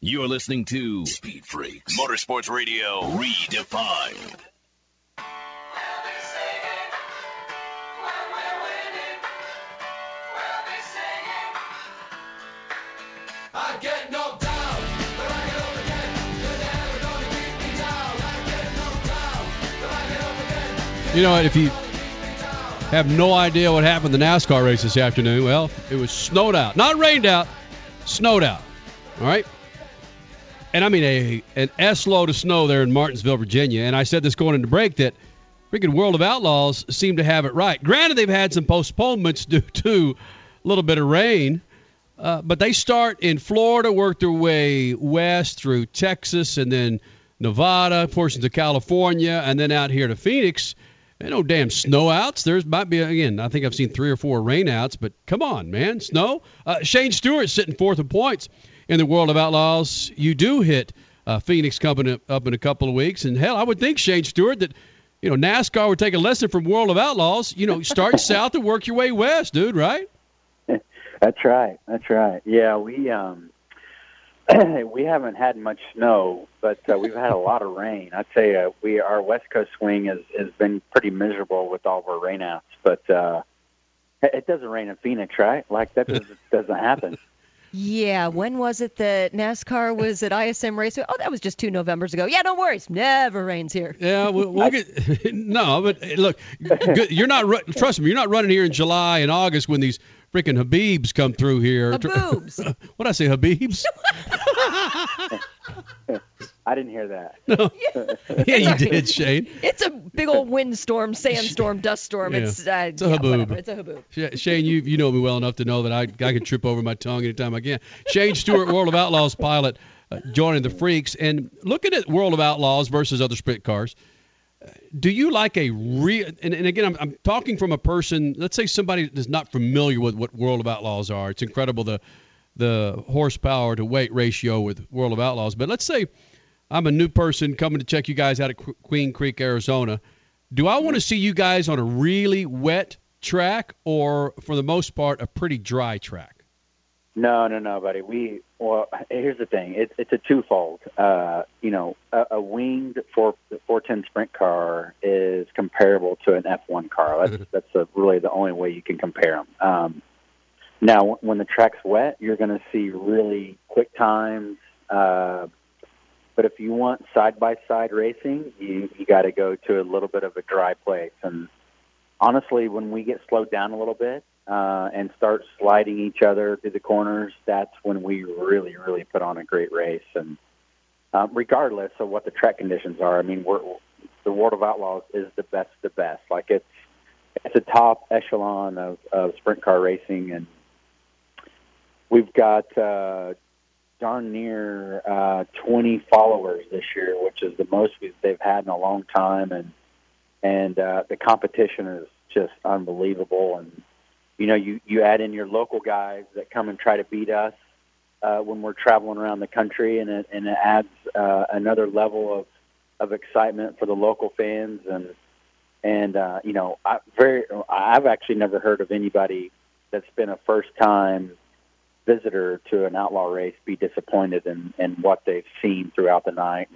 You're listening to Speed Freaks Motorsports Radio Redefined. I get knocked down, but I get up again. You're never gonna keep me down. I get knocked down, but I get up again. You know what? If you have no idea what happened in the NASCAR race this afternoon, well, it was snowed out. Not rained out, snowed out. All right? And I mean a an S load of snow there in Martinsville, Virginia. And I said this going into break that freaking World of Outlaws seem to have it right. Granted, they've had some postponements due to a little bit of rain. Uh, but they start in Florida, work their way west through Texas, and then Nevada, portions of California, and then out here to Phoenix. Ain't no damn snow outs. There's might be again. I think I've seen three or four rain outs, but come on, man, snow. Uh, Shane Stewart sitting fourth in points in the World of Outlaws. You do hit uh, Phoenix coming up, in a couple of weeks, and hell, I would think Shane Stewart that you know NASCAR would take a lesson from World of Outlaws. You know, start south and work your way west, dude. Right? That's right. That's right. Yeah, we um we haven't had much snow, but uh, we've had a lot of rain. I'd say uh, we our West Coast swing has has been pretty miserable with all of our rainouts, but uh it doesn't rain in Phoenix, right? Like that doesn't, doesn't happen. Yeah, when was it that NASCAR was at ISM Raceway? Oh, that was just two Novembers ago. Yeah, no worries. Never rains here. Yeah, we'll, we'll get no, but uh, look, you're not ru- trust me, you're not running here in July and August when these freaking Habibs come through here. Haboobs. what I say, Habibs? I didn't hear that. No. yeah, you did, Shane. It's a big old windstorm, sandstorm, dust storm. Yeah. It's uh, It's a yeah, haboob. whatever. It's a haboob. Sh- Shane, you you know me well enough to know that I I can trip over my tongue anytime I can. Shane Stewart, World of Outlaws pilot, uh, joining the Freaks, and looking at World of Outlaws versus other sprint cars. uh, Do you like a real? And, and again, I'm, I'm talking from a person. Let's say somebody that's not familiar with what World of Outlaws are. It's incredible the the horsepower to weight ratio with World of Outlaws. But let's say I'm a new person coming to check you guys out at Qu- Queen Creek, Arizona. Do I want to see you guys on a really wet track or, for the most part, a pretty dry track? No, no, no, buddy. We well, here's the thing. It's it's a twofold. Uh, you know, a, a winged four four ten sprint car is comparable to an F1 car. That's that's a, really the only way you can compare them. Um, now, when the track's wet, you're going to see really quick times. Uh, but if you want side by side racing, you you got to go to a little bit of a dry place. And honestly, when we get slowed down a little bit uh, and start sliding each other through the corners, that's when we really, really put on a great race. And uh, regardless of what the track conditions are, I mean, we're, the World of Outlaws is the best, of the best. Like it's it's a top echelon of, of sprint car racing, and we've got uh, darn near uh, 20 followers this year, which is the most they've had in a long time, and and uh, the competition is just unbelievable. And you know, you you add in your local guys that come and try to beat us uh, when we're traveling around the country, and it and it adds uh, another level of of excitement for the local fans and and uh, you know I very I've actually never heard of anybody that's been a first time visitor to an outlaw race be disappointed in in what they've seen throughout the night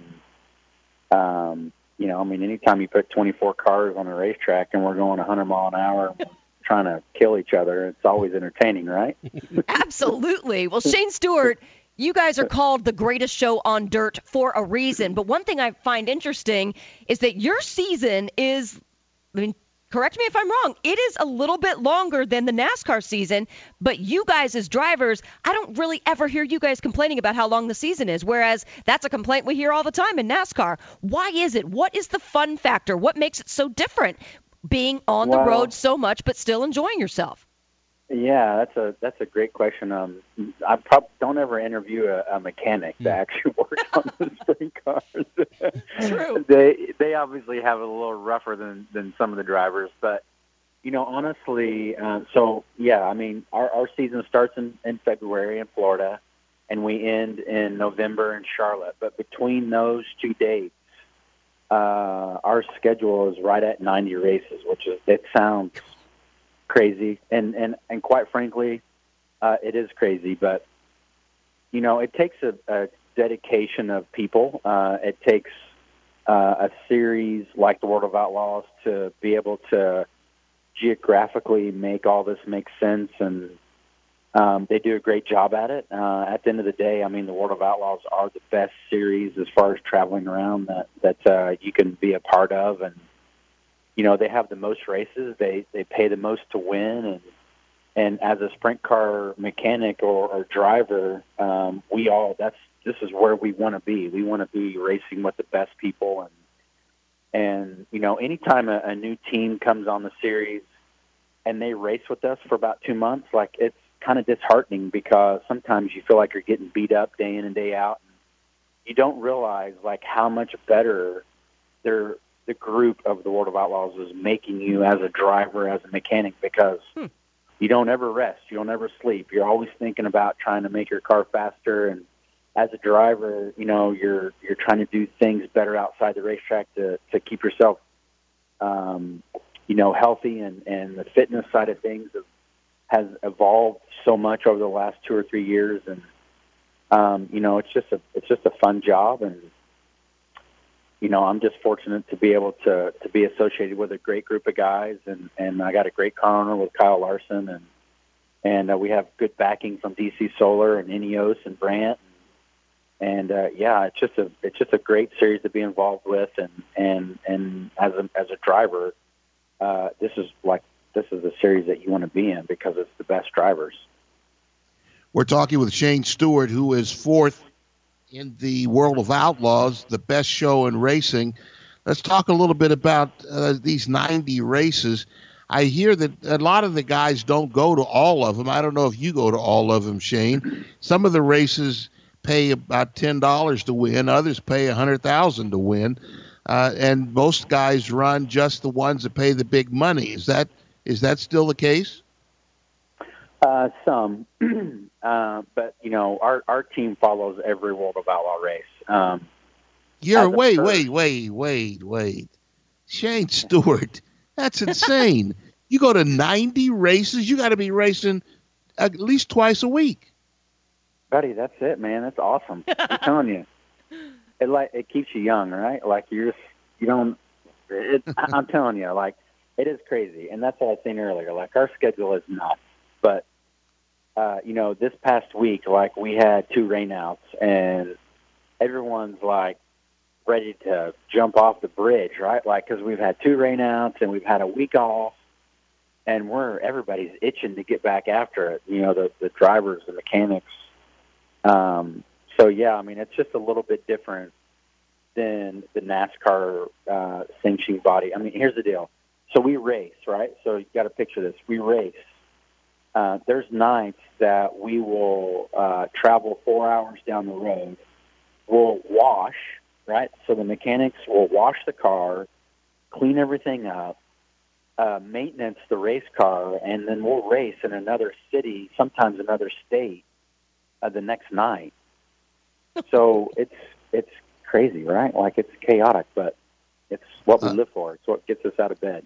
and um you know I mean anytime you put 24 cars on a racetrack and we're going 100 mile an hour and trying to kill each other it's always entertaining right Absolutely. Well, Shane Stewart, You guys are called the greatest show on dirt for a reason. But one thing I find interesting is that your season is, I mean, correct me if I'm wrong, it is a little bit longer than the NASCAR season. But you guys, as drivers, I don't really ever hear you guys complaining about how long the season is. Whereas that's a complaint we hear all the time in NASCAR. Why is it? What is the fun factor? What makes it so different being on the road so much but still enjoying yourself? Yeah, that's a that's a great question. Um, I prob- don't ever interview a, a mechanic that actually works on the sprint cars. True. They they obviously have it a little rougher than than some of the drivers, but you know, honestly, uh, so yeah, I mean, our our season starts in in February in Florida, and we end in November in Charlotte. But between those two dates, uh, our schedule is right at 90 races, which is it sounds crazy, and and and quite frankly, uh, it is crazy. But you know, it takes a, a dedication of people. Uh, it takes uh, a series like the World of Outlaws to be able to geographically make all this make sense and um, they do a great job at it. Uh, at the end of the day, I mean, the World of Outlaws are the best series as far as traveling around that that uh, you can be a part of, and you know they have the most races. They they pay the most to win, and and as a sprint car mechanic or, or driver, um, we all that's this is where we want to be. We want to be racing with the best people, and and you know anytime a, a new team comes on the series and they race with us for about two months, like it's kind of disheartening because sometimes you feel like you're getting beat up day in and day out. And you don't realize like how much better their the group of the World of Outlaws is making you as a driver, as a mechanic, because you don't ever rest, you don't ever sleep. You're always thinking about trying to make your car faster and as a driver, you know, you're you're trying to do things better outside the racetrack to to keep yourself um, you know, healthy and, and the fitness side of things has evolved so much over the last two or three years. And, um, you know, it's just a, it's just a fun job. And, you know, I'm just fortunate to be able to, to be associated with a great group of guys. And, and I got a great car owner with Kyle Larson and, and uh, we have good backing from DC Solar and Ineos and Brandt. And uh, yeah, it's just a it's just a great series to be involved with, and and and as a as a driver, uh, this is like this is the series that you want to be in because it's the best drivers. We're talking with Shane Stewart, who is fourth in the World of Outlaws, the best show in racing. Let's talk a little bit about uh, these 90 races. I hear that a lot of the guys don't go to all of them. I don't know if you go to all of them, Shane. Some of the races pay about ten dollars to win, others pay a hundred thousand to win, uh, and most guys run just the ones that pay the big money. Is that is that still the case? Uh, some, uh, but you know, our our team follows every World of Outlaw race. Um, a wait, first- wait, wait, wait, wait. Shane Stewart, that's insane. you go to 90 races, you got to be racing at least twice a week. buddy, that's it, man. That's awesome. I'm telling you, it like it keeps you young, right? Like you're just you don't. It, I'm telling you, like it is crazy, and that's what I was saying earlier. Like our schedule is nuts, but uh, you know, this past week, like we had two rainouts, and everyone's like ready to jump off the bridge, right? Like because we've had two rainouts and we've had a week off, and we're everybody's itching to get back after it. You know, the the drivers, the mechanics. Um, so yeah, I mean, it's just a little bit different than the NASCAR uh, sanctioning body. I mean, here's the deal. So we race, right? So you got to picture this. We race. Uh, there's nights that we will uh, travel four hours down the road. We'll wash, right? So the mechanics will wash the car, clean everything up, uh, maintenance the race car, and then we'll race in another city, sometimes another state, uh, the next night. So it's it's crazy, right? Like it's chaotic, but it's what we live for. It's what gets us out of bed.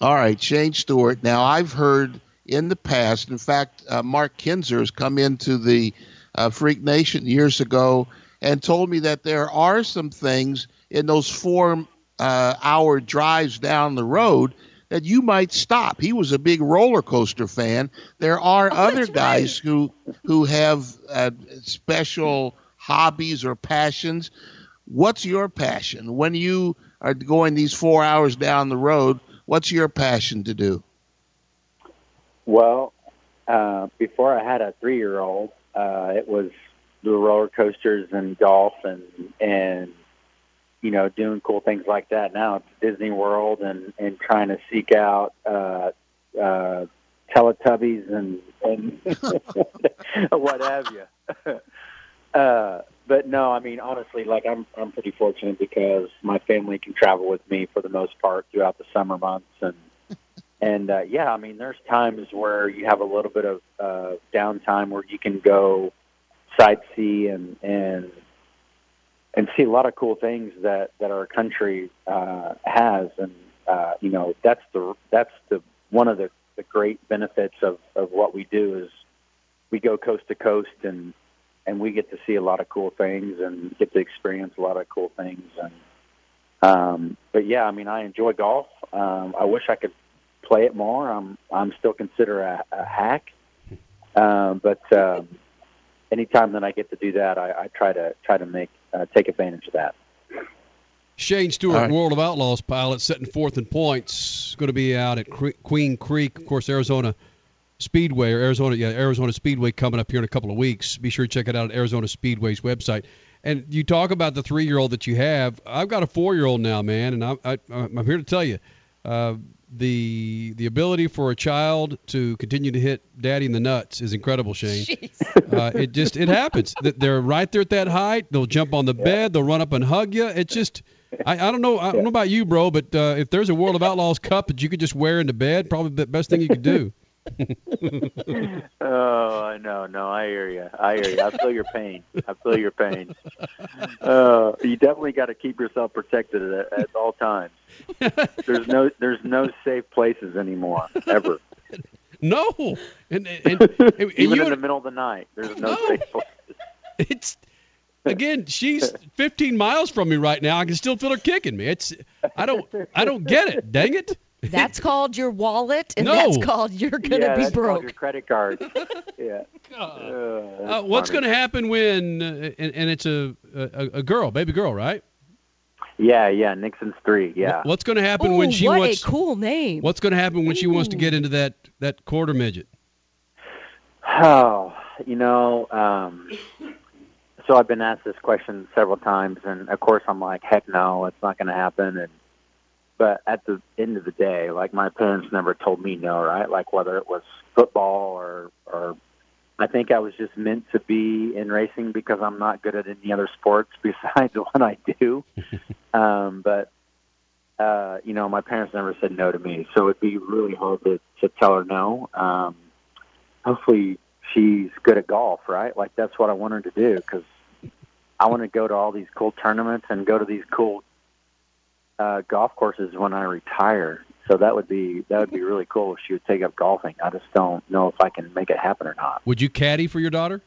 All right, Shane Stewart. Now, I've heard in the past, in fact, uh, Mark Kinser has come into the uh, Freak Nation years ago and told me that there are some things in those four uh, hour drives down the road that you might stop. He was a big roller coaster fan. There are other that's guys who who have uh, special hobbies or passions. What's your passion when you are going these four hours down the road? What's your passion to do? Well, uh, before I had a three-year-old, uh, it was the roller coasters and golf and and you know doing cool things like that. Now it's Disney World and and trying to seek out uh, uh, Teletubbies and and what have you. uh, but no, I mean honestly, like I'm I'm pretty fortunate because my family can travel with me for the most part throughout the summer months and and uh, yeah, I mean, there's times where you have a little bit of uh, downtime where you can go sightsee and and and see a lot of cool things that that our country uh, has, and uh, you know that's the that's the one of the, the great benefits of of what we do is we go coast to coast and and we get to see a lot of cool things and get to experience a lot of cool things. And um but yeah i mean i enjoy golf. Um i wish i could play it more i'm i'm still considered a, a hack um but um anytime that i get to do that i, I try to try to make uh, take advantage of that Shane Stewart, All right. World of Outlaws pilot, setting fourth in points. Going to be out at Cre- Queen Creek, of course, Arizona Speedway or Arizona, yeah, Arizona Speedway coming up here in a couple of weeks. Be sure to check it out at Arizona Speedway's website. And you talk about the three-year-old that you have. I've got a four-year-old now, man, and I, I, I'm here to tell you, uh, the the ability for a child to continue to hit daddy in the nuts is incredible, Shane. Uh, it just it happens. They're right there at that height. They'll jump on the bed. They'll run up and hug you. It just I, I don't know I don't know about you, bro, but uh, if there's a World of Outlaws cup that you could just wear into bed, probably the best thing you could do. oh, I know. No, I hear you. I hear you. I feel your pain. I feel your pain. Uh, you definitely got to keep yourself protected at, at all times. There's no there's no safe places anymore ever. No, and, and, and, Even you in the middle of the night, there's no, No. safe places. it's again she's 15 miles from me right now. I can still feel her kicking me. It's I don't I don't get it. Dang it. That's called your wallet, and No. that's called you're gonna yeah, be that's called broke. your credit card. yeah. Uh, Uh, what's going to happen when uh, and, and it's a, a a girl, baby girl, right? Yeah, yeah. Nixon's three. Yeah. What's going to happen when Ooh, she what wants a cool name. What's going to happen when she wants to get into that that quarter midget? Oh, you know, um, so I've been asked this question several times, and of course I'm like, heck no, it's not going to happen. And but at the end of the day, like my parents never told me no, right? Like whether it was football or or I think I was just meant to be in racing because I'm not good at any other sports besides what I do. um, but uh, you know, my parents never said no to me, so it'd be really hard to to tell her no. Um, hopefully she's good at golf, right? Like that's what I want her to do because I want to go to all these cool tournaments and go to these cool uh, golf courses when I retire. So that would be that would be really cool if she would take up golfing. I just don't know if I can make it happen or not. Would you caddy for your daughter?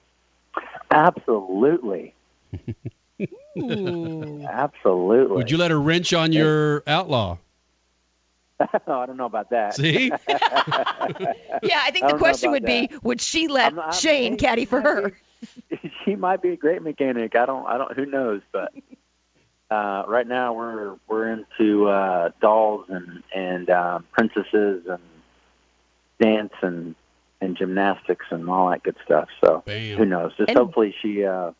Absolutely, absolutely. Would you let her wrench on your outlaw? I don't know about that. See? Yeah, I think I the question about would be, would she let I'm- I'm- Shane caddy for her? she might be a great mechanic. I don't. I don't. Who knows? But uh, right now we're we're into uh, dolls and and um, princesses and dance and and gymnastics and all that good stuff. So Bam. who knows? Just And- hopefully she uh,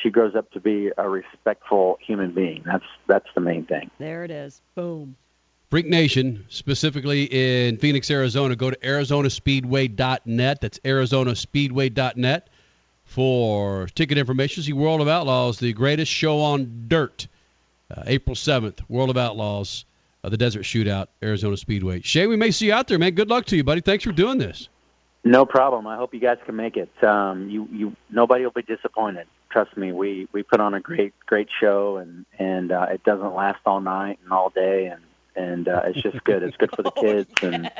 she grows up to be a respectful human being. That's that's the main thing. There it is. Boom. Freak Nation, specifically in Phoenix, Arizona, go to ArizonaSpeedway.net. That's ArizonaSpeedway.net for ticket information. See World of Outlaws, the greatest show on dirt. Uh, April 7th, World of Outlaws, uh, the Desert Shootout, Arizona Speedway. Shay, we may see you out there, man. Good luck to you, buddy. Thanks for doing this. No problem. I hope you guys can make it. Um, you, you, nobody will be disappointed. Trust me. We we put on a great great show, and and uh, it doesn't last all night and all day, and and uh, it's just good. It's good for the kids, and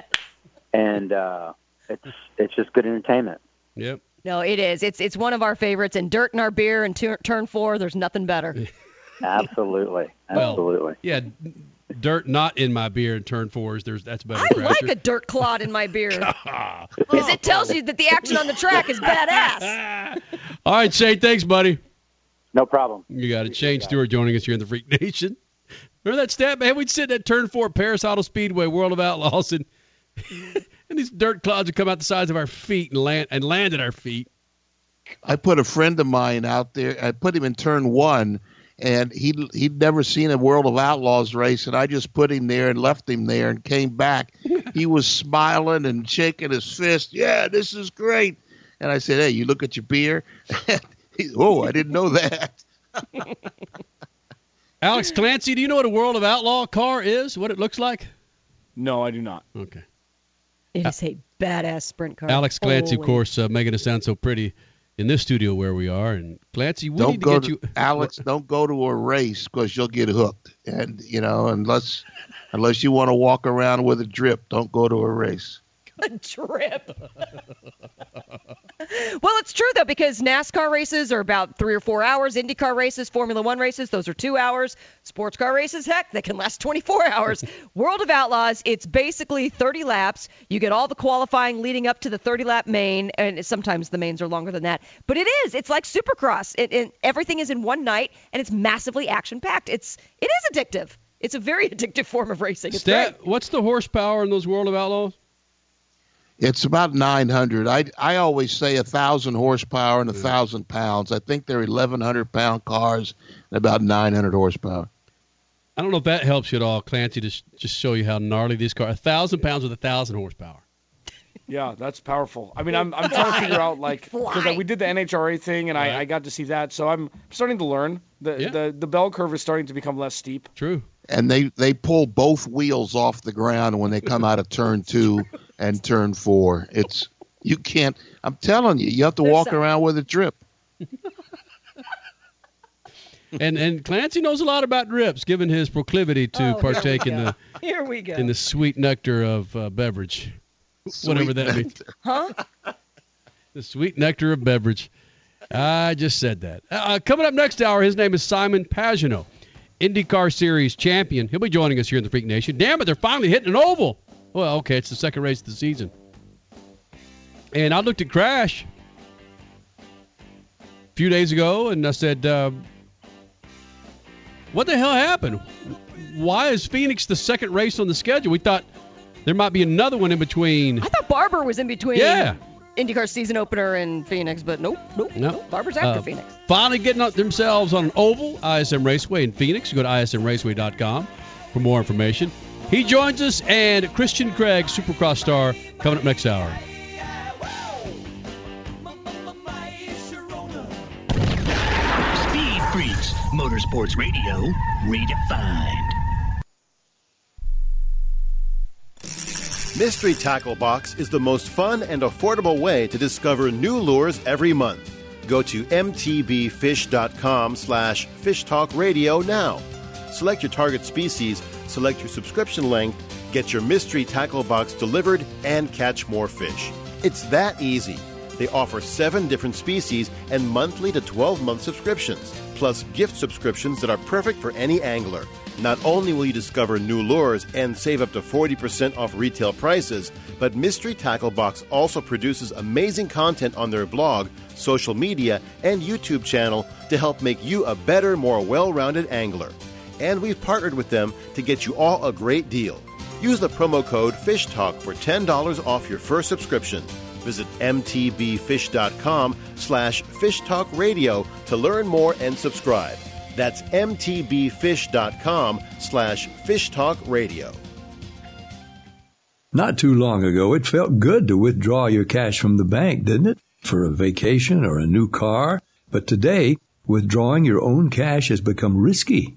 and uh, it's it's just good entertainment. Yep. No, it is. It's it's one of our favorites. And dirt in our beer and tur turn four. There's nothing better. Absolutely, Well, absolutely. Yeah, dirt not in my beer and turn fours. There's that's better. I Crasher. like a dirt clod in my beer because it tells you that the action on the track is badass. All right, Shane. Thanks, buddy. No problem. You got it. Shane Stewart joining us here in the Freak Nation. Remember that stat, man? We'd sit at turn four, Perris Auto Speedway, World of Outlaws, and and these dirt clouds would come out the sides of our feet and land and land at our feet. I put a friend of mine out there. I put him in turn one, and he he'd never seen a World of Outlaws race, and I just put him there and left him there and came back. he was smiling and shaking his fist. Yeah, this is great. And I said, Hey, you look at your beer. he, oh, I didn't know that. Alex Clancy, do you know what a World of Outlaw car is? What it looks like? No, I do not. Okay. It is a badass sprint car. Alex Clancy, of course, uh, making it sound so pretty in this studio where we are. And Clancy, we don't need to go get to you. Alex. Don't go to a race because you'll get hooked. And you know, unless unless you want to walk around with a drip, don't go to a race. a drip. well, it's true though because NASCAR races are about three or four hours. IndyCar races, Formula One races, those are two hours. Sports car races, heck, they can last 24 hours. World of Outlaws, it's basically 30 laps. You get all the qualifying leading up to the 30 lap main, and sometimes the mains are longer than that. But it is. It's like Supercross. It, it, everything is in one night, and it's massively action packed. It's it is addictive. It's a very addictive form of racing. It's great. Stat, what's the horsepower in those World of Outlaws? It's about 900. I I always say a thousand horsepower and a thousand pounds. I think they're 1,100 pound cars and about 900 horsepower. I don't know if that helps you at all, Clancy, to sh- just show you how gnarly these cars. A thousand pounds with a thousand horsepower. Yeah, that's powerful. I mean, I'm, I'm trying to figure out like because we did the NHRA thing and I, I got to see that, so I'm starting to learn. The, the the bell curve is starting to become less steep. True. And they they pull both wheels off the ground when they come out of turn two and turn four. It's you can't. I'm telling you, you have to walk around with a drip. and and Clancy knows a lot about drips, given his proclivity to Oh, partake in the Here we go. in the sweet nectar of uh, beverage, whatever Sweet that means. Huh? The sweet nectar of beverage. I just said that. Uh, coming up next hour, his name is Simon Pagenaud, IndyCar Series champion. He'll be joining us here in the Freak Nation. Damn it, they're finally hitting an oval. Well, okay, it's the second race of the season. And I looked at Crash a few days ago, and I said, uh, "What the hell happened? Why is Phoenix the second race on the schedule? We thought there might be another one in between." I thought Barber was in between Yeah. IndyCar season opener and Phoenix, but nope, nope, No. nope. Barber's after Uh, Phoenix. Finally getting themselves on an oval, ISM Raceway in Phoenix. Go to ismraceway.com for more information. He joins us, and Christian Craig, Supercross star, coming up next hour. Speed Freaks, Motorsports Radio, redefined. Mystery Tackle Box is the most fun and affordable way to discover new lures every month. Go to mtbfish.com slash fishtalkradio now. Select your target species, select your subscription length, get your Mystery Tackle Box delivered, and catch more fish. It's that easy. They offer seven different species and monthly to 12 month subscriptions, plus gift subscriptions that are perfect for any angler. Not only will you discover new lures and save up to 40% off retail prices, but Mystery Tackle Box also produces amazing content on their blog, social media, and YouTube channel to help make you a better, more well rounded angler. And we've partnered with them to get you all a great deal. Use the promo code FISHTALK for $10 off your first subscription. Visit mtbfish.com slash fishtalkradio to learn more and subscribe. That's mtbfish.com slash fishtalkradio. Not too long ago, it felt good to withdraw your cash from the bank, didn't it? For a vacation or a new car. But today, withdrawing your own cash has become risky.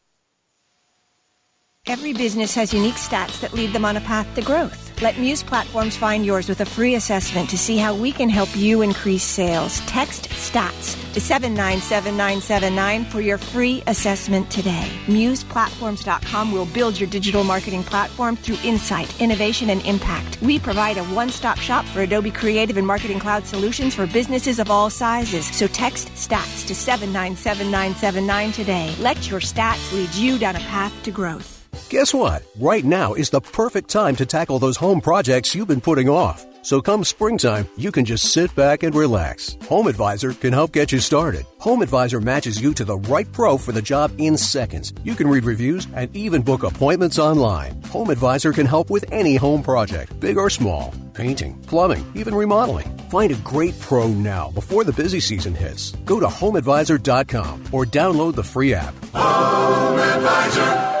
Every business has unique stats that lead them on a path to growth. Let Muse Platforms find yours with a free assessment to see how we can help you increase sales. Text STATS to 797979 for your free assessment today. MusePlatforms.com will build your digital marketing platform through insight, innovation, and impact. We provide a one-stop shop for Adobe Creative and Marketing Cloud solutions for businesses of all sizes. So text STATS to 797979 today. Let your stats lead you down a path to growth. Guess what? Right now is the perfect time to tackle those home projects you've been putting off. So come springtime, you can just sit back and relax. Home Advisor can help get you started. Home Advisor matches you to the right pro for the job in seconds. You can read reviews and even book appointments online. Home Advisor can help with any home project, big or small. Painting, plumbing, even remodeling. Find a great pro now before the busy season hits. Go to homeadvisor.com or download the free app. Home Advisor.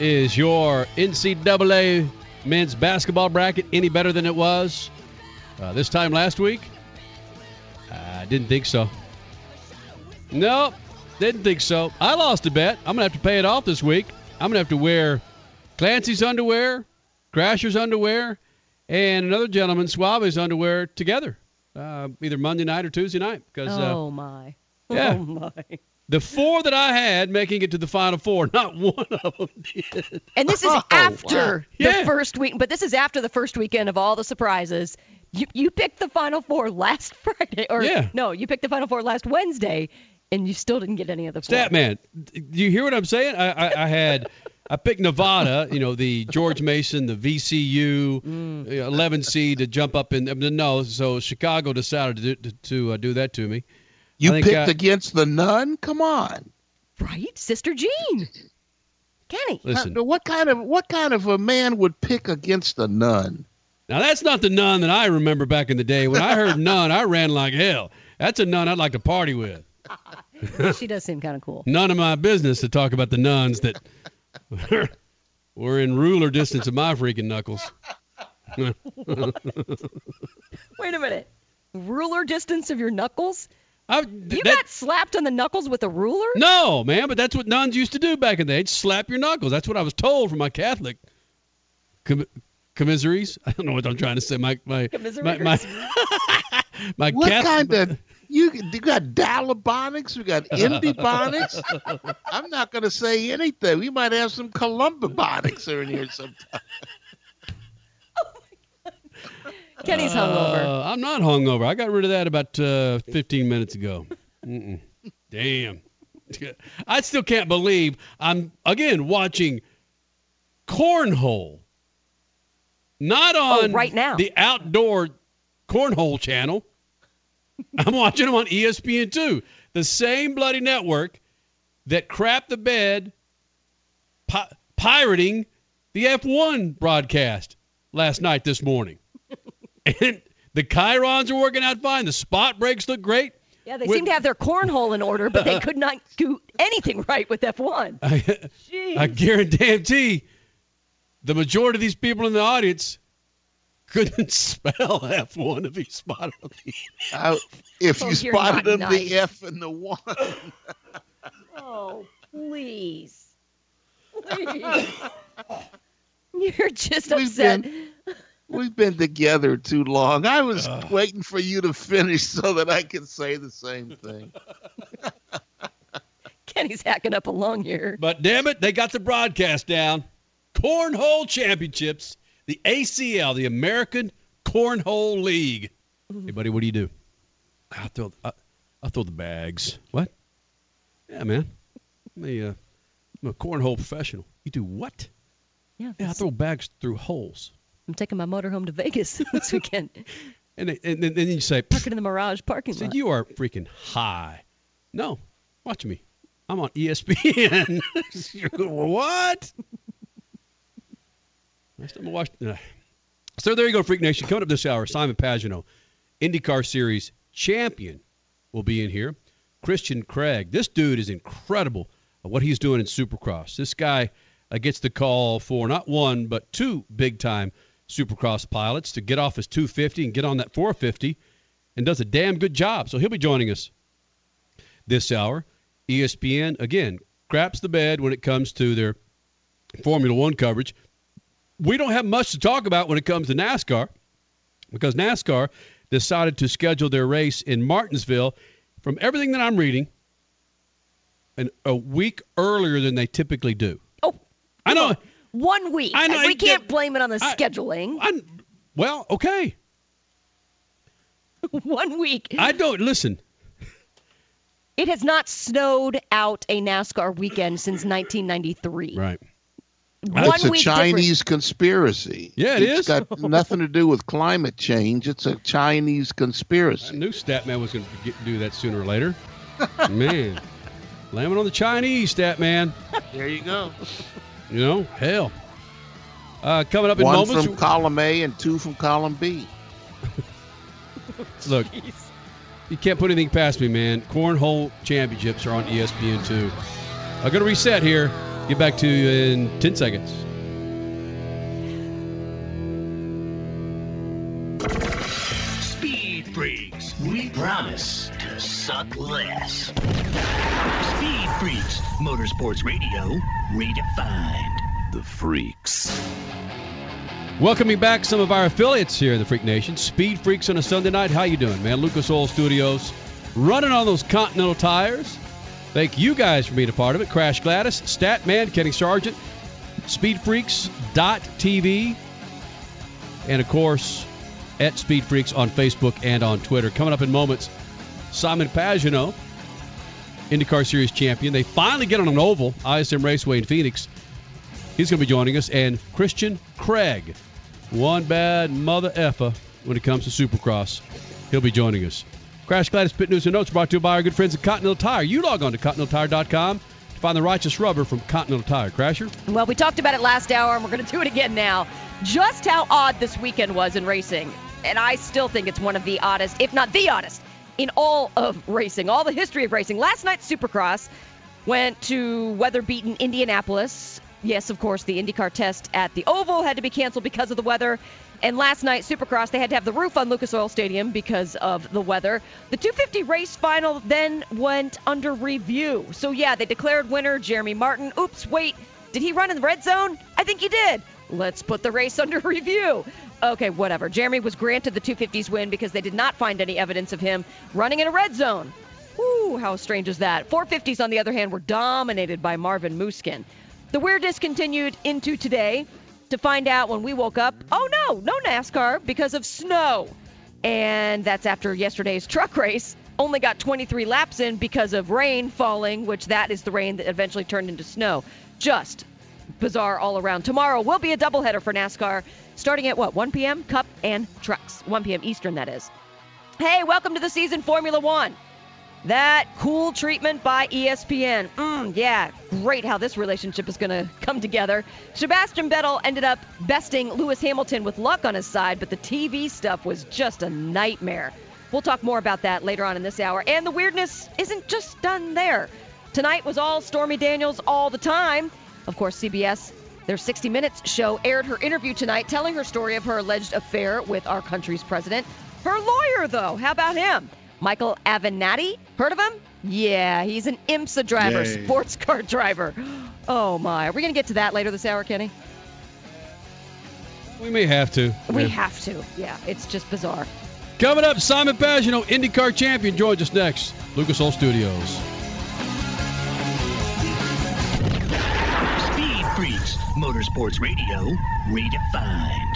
is your NCAA men's basketball bracket any better than it was uh, this time last week? I didn't think so. Nope, didn't think so. I lost a bet. I'm gonna have to pay it off this week. I'm gonna have to wear Clancy's underwear, Crasher's underwear, and another gentleman, Suave's underwear together, uh, either Monday night or Tuesday night. Because Oh my. yeah. Oh my. The four that I had making it to the final four, not one of them did. And this is Oh, after wow. the Yeah. first week, but this is after the first weekend of all the surprises. You you picked the final four last Friday, or Yeah. no, you picked the final four last Wednesday, and you still didn't get any of the four. Statman, do you hear what I'm saying? I, I, I had I picked Nevada, you know, the George Mason, the VCU, Mm. uh, 11 seed to jump up in. No, so Chicago decided to to, to uh, do that to me. You think picked I- against the nun? Come on. Right, Sister Jean. Kenny. Listen. Uh, what kind of what kind of a man would pick against the nun? Now that's not the nun that I remember back in the day. When I heard nun, I ran like hell. That's a nun I'd like to party with. she does seem kind of cool. None of my business to talk about the nuns that were in ruler distance of my freaking knuckles. Wait a minute. Ruler distance of your knuckles? I, you got slapped on the knuckles with a ruler? No, man, but that's what nuns used to do back in the day. They'd slap your knuckles. That's what I was told from my Catholic com- commissaries. I don't know what I'm trying to say. My my my my, my What Catholic- kind of you you got Dalabonics, you got Indibonics. I'm not going to say anything. We might have some Columbibonics in here sometime. Kenny's hungover. Uh, I'm not hungover. I got rid of that about uh, 15 minutes ago. Mm-mm. Damn. I still can't believe I'm again watching cornhole. Not on Oh, right now. the outdoor cornhole channel. I'm watching them on E ESPN2, the same bloody network that crapped the bed pi- pirating the F1 broadcast last night this morning. And the chyrons are working out fine. The spot breaks look great. Yeah, they With- seem to have their cornhole in order, but they could not do anything right with F1. I, I guarantee the majority of these people in the audience couldn't spell F1 if he spotted them. Uh, if Oh, you you're spotted them, nice. the F and the one. Oh, please. Please. You're just We've upset. been- We've been together too long. I was waiting for you to finish so that I could say the same thing. Kenny's hacking up a lung here. But damn it, they got the broadcast down. Cornhole Championships, the ACL, the American Cornhole League. Hey, buddy, what do you do? I'll throw, I, I'll throw the bags. What? Yeah, man. I'm a, uh, I'm a cornhole professional. You do what? Yeah, Yeah, I throw bags through holes. I'm taking my motor home to Vegas this weekend. And, they, and, then- you say, Park it in the Mirage parking so lot. you are freaking high. No, watch me. I'm on ESPN. what? Last time I watched. Uh. So there you go, Freak Nation. Coming up this hour, Simon Pagenaud, IndyCar Series champion, will be in here. Christian Craig. This dude is incredible at what he's doing in Supercross. This guy uh, gets the call for not one, but two big time Supercross pilots to get off his 250 and get on that 450 and does a damn good job. So he'll be joining us this hour. ESPN, again, craps the bed when it comes to their Formula One coverage. We don't have much to talk about when it comes to NASCAR because NASCAR decided to schedule their race in Martinsville, from everything that I'm reading, an, a week earlier than they typically do. Oh, I know. One week. I know, we I can't get- blame it on the I- scheduling. Well, okay. One week. I don't listen. It has not snowed out a NASCAR weekend since 1993. Right. One it's a week Chinese conspiracy. Yeah, it it's is. got nothing to do with climate change. It's a Chinese conspiracy. I knew Statman was going to do that sooner or later. Man, blaming on the Chinese, Statman. There you go. You know, hell. Uh, coming up in One moments. from column A and two from column B. Look, you can't put anything past me, man. Cornhole championships are on E ESPN2. I'm going to reset here. Get back to you in 10 seconds. Speed Freaks, we promise to suck less. Speed Freaks, Motorsports Radio, redefined. The Freaks. Welcoming back some of our affiliates here in the Freak Nation. Speed Freaks on a Sunday night. How you doing, man? Lucas Oil Studios running on those Continental tires. Thank you guys for being a part of it. Crash Gladys, Statman, Kenny Sargent, SpeedFreaks.tv, and of course at Speed Freaks on Facebook and on Twitter. Coming up in moments, Simon Pagenaud, IndyCar Series champion. They finally get on an oval, ISM Raceway in Phoenix. He's going to be joining us, and Christian Craig, one bad mother effer when it comes to Supercross. He'll be joining us. Crash Gladys Pit News and Notes brought to you by our good friends at Continental Tire. You log on to ContinentalTire.com to find the righteous rubber from Continental Tire. Crasher? Well, we talked about it last hour, and we're going to do it again now. Just how odd this weekend was in racing. And I still think it's one of the oddest, if not the oddest, in all of racing, all the history of racing. Last night's Supercross went to weather beaten Indianapolis. Yes, of course, the IndyCar test at the Oval had to be canceled because of the weather. And last night, Supercross, they had to have the roof on Lucas Oil Stadium because of the weather. The 250 race final then went under review. So, yeah, they declared winner Jeremy Martin. Oops, wait, did he run in the red zone? I think he did. Let's put the race under review. Okay, whatever. Jeremy was granted the 250s win because they did not find any evidence of him running in a red zone. Ooh, how strange is that? 450s, on the other hand, were dominated by Marvin Musquin. The weirdness continued into today to find out when we woke up oh no, no NASCAR because of snow. And that's after yesterday's truck race. Only got 23 laps in because of rain falling, which that is the rain that eventually turned into snow. Just bizarre all around. Tomorrow will be a doubleheader for NASCAR starting at what, 1 p.m.? Cup and trucks. 1 p.m. Eastern, that is. Hey, welcome to the season Formula One. That cool treatment by ESPN. Mm, yeah, great how this relationship is going to come together. Sebastian Vettel ended up besting Lewis Hamilton with luck on his side, but the TV stuff was just a nightmare. We'll talk more about that later on in this hour. And the weirdness isn't just done there. Tonight was all Stormy Daniels all the time. Of course, CBS, their 60 Minutes show, aired her interview tonight telling her story of her alleged affair with our country's president. Her lawyer, though, how about him? Michael Avenatti. Heard of him? Yeah, he's an IMSA driver, Yay. sports car driver. Oh my. Are we going to get to that later this hour, Kenny? We may have to. We Yeah. have to. Yeah, it's just bizarre. Coming up, Simon Pagenaud, IndyCar champion, joins us next. Lucas Oil Studios. Freaks, Motorsports Radio, redefined.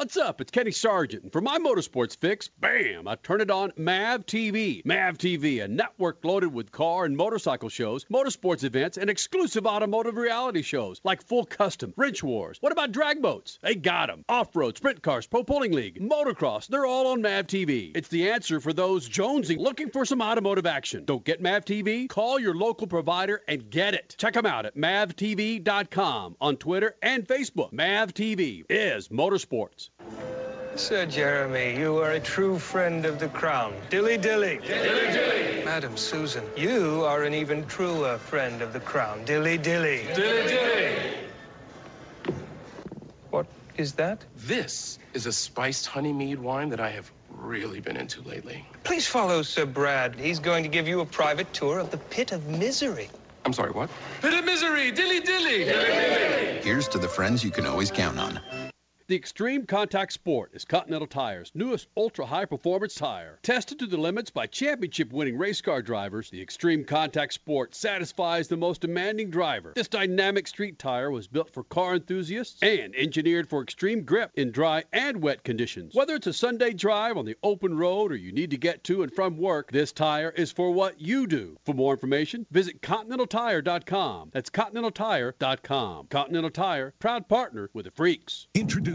What's up? It's Kenny Sargent. And for my motorsports fix, bam, I turn it on MAV TV. MAV TV, a network loaded with car and motorcycle shows, motorsports events, and exclusive automotive reality shows like Full Custom, Wrench Wars. What about drag boats? They got 'em. Off-road, sprint cars, pro pulling league, motocross, they're all on MAV TV. It's the answer for those jonesing looking for some automotive action. Don't get MAV TV? Call your local provider and get it. Check them out at mavtv.com on Twitter and Facebook. MAV TV is motorsports. Sir Jeremy, you are a true friend of the crown. Dilly dilly. Dilly dilly. Madam Susan, you are an even truer friend of the crown. Dilly dilly. Dilly dilly. What is that? This is a spiced honey mead wine that I have really been into lately. Please follow Sir Brad. He's going to give you a private tour of the pit of misery. I'm sorry, what? Pit of misery, dilly dilly. dilly, dilly. Here's to the friends you can always count on. The Extreme Contact Sport is Continental Tire's newest ultra high performance tire. Tested to the limits by championship winning race car drivers, the Extreme Contact Sport satisfies the most demanding driver. This dynamic street tire was built for car enthusiasts and engineered for extreme grip in dry and wet conditions. Whether it's a Sunday drive on the open road or you need to get to and from work, this tire is for what you do. For more information, visit ContinentalTire.com. That's ContinentalTire.com. Continental Tire, proud partner with the Freaks.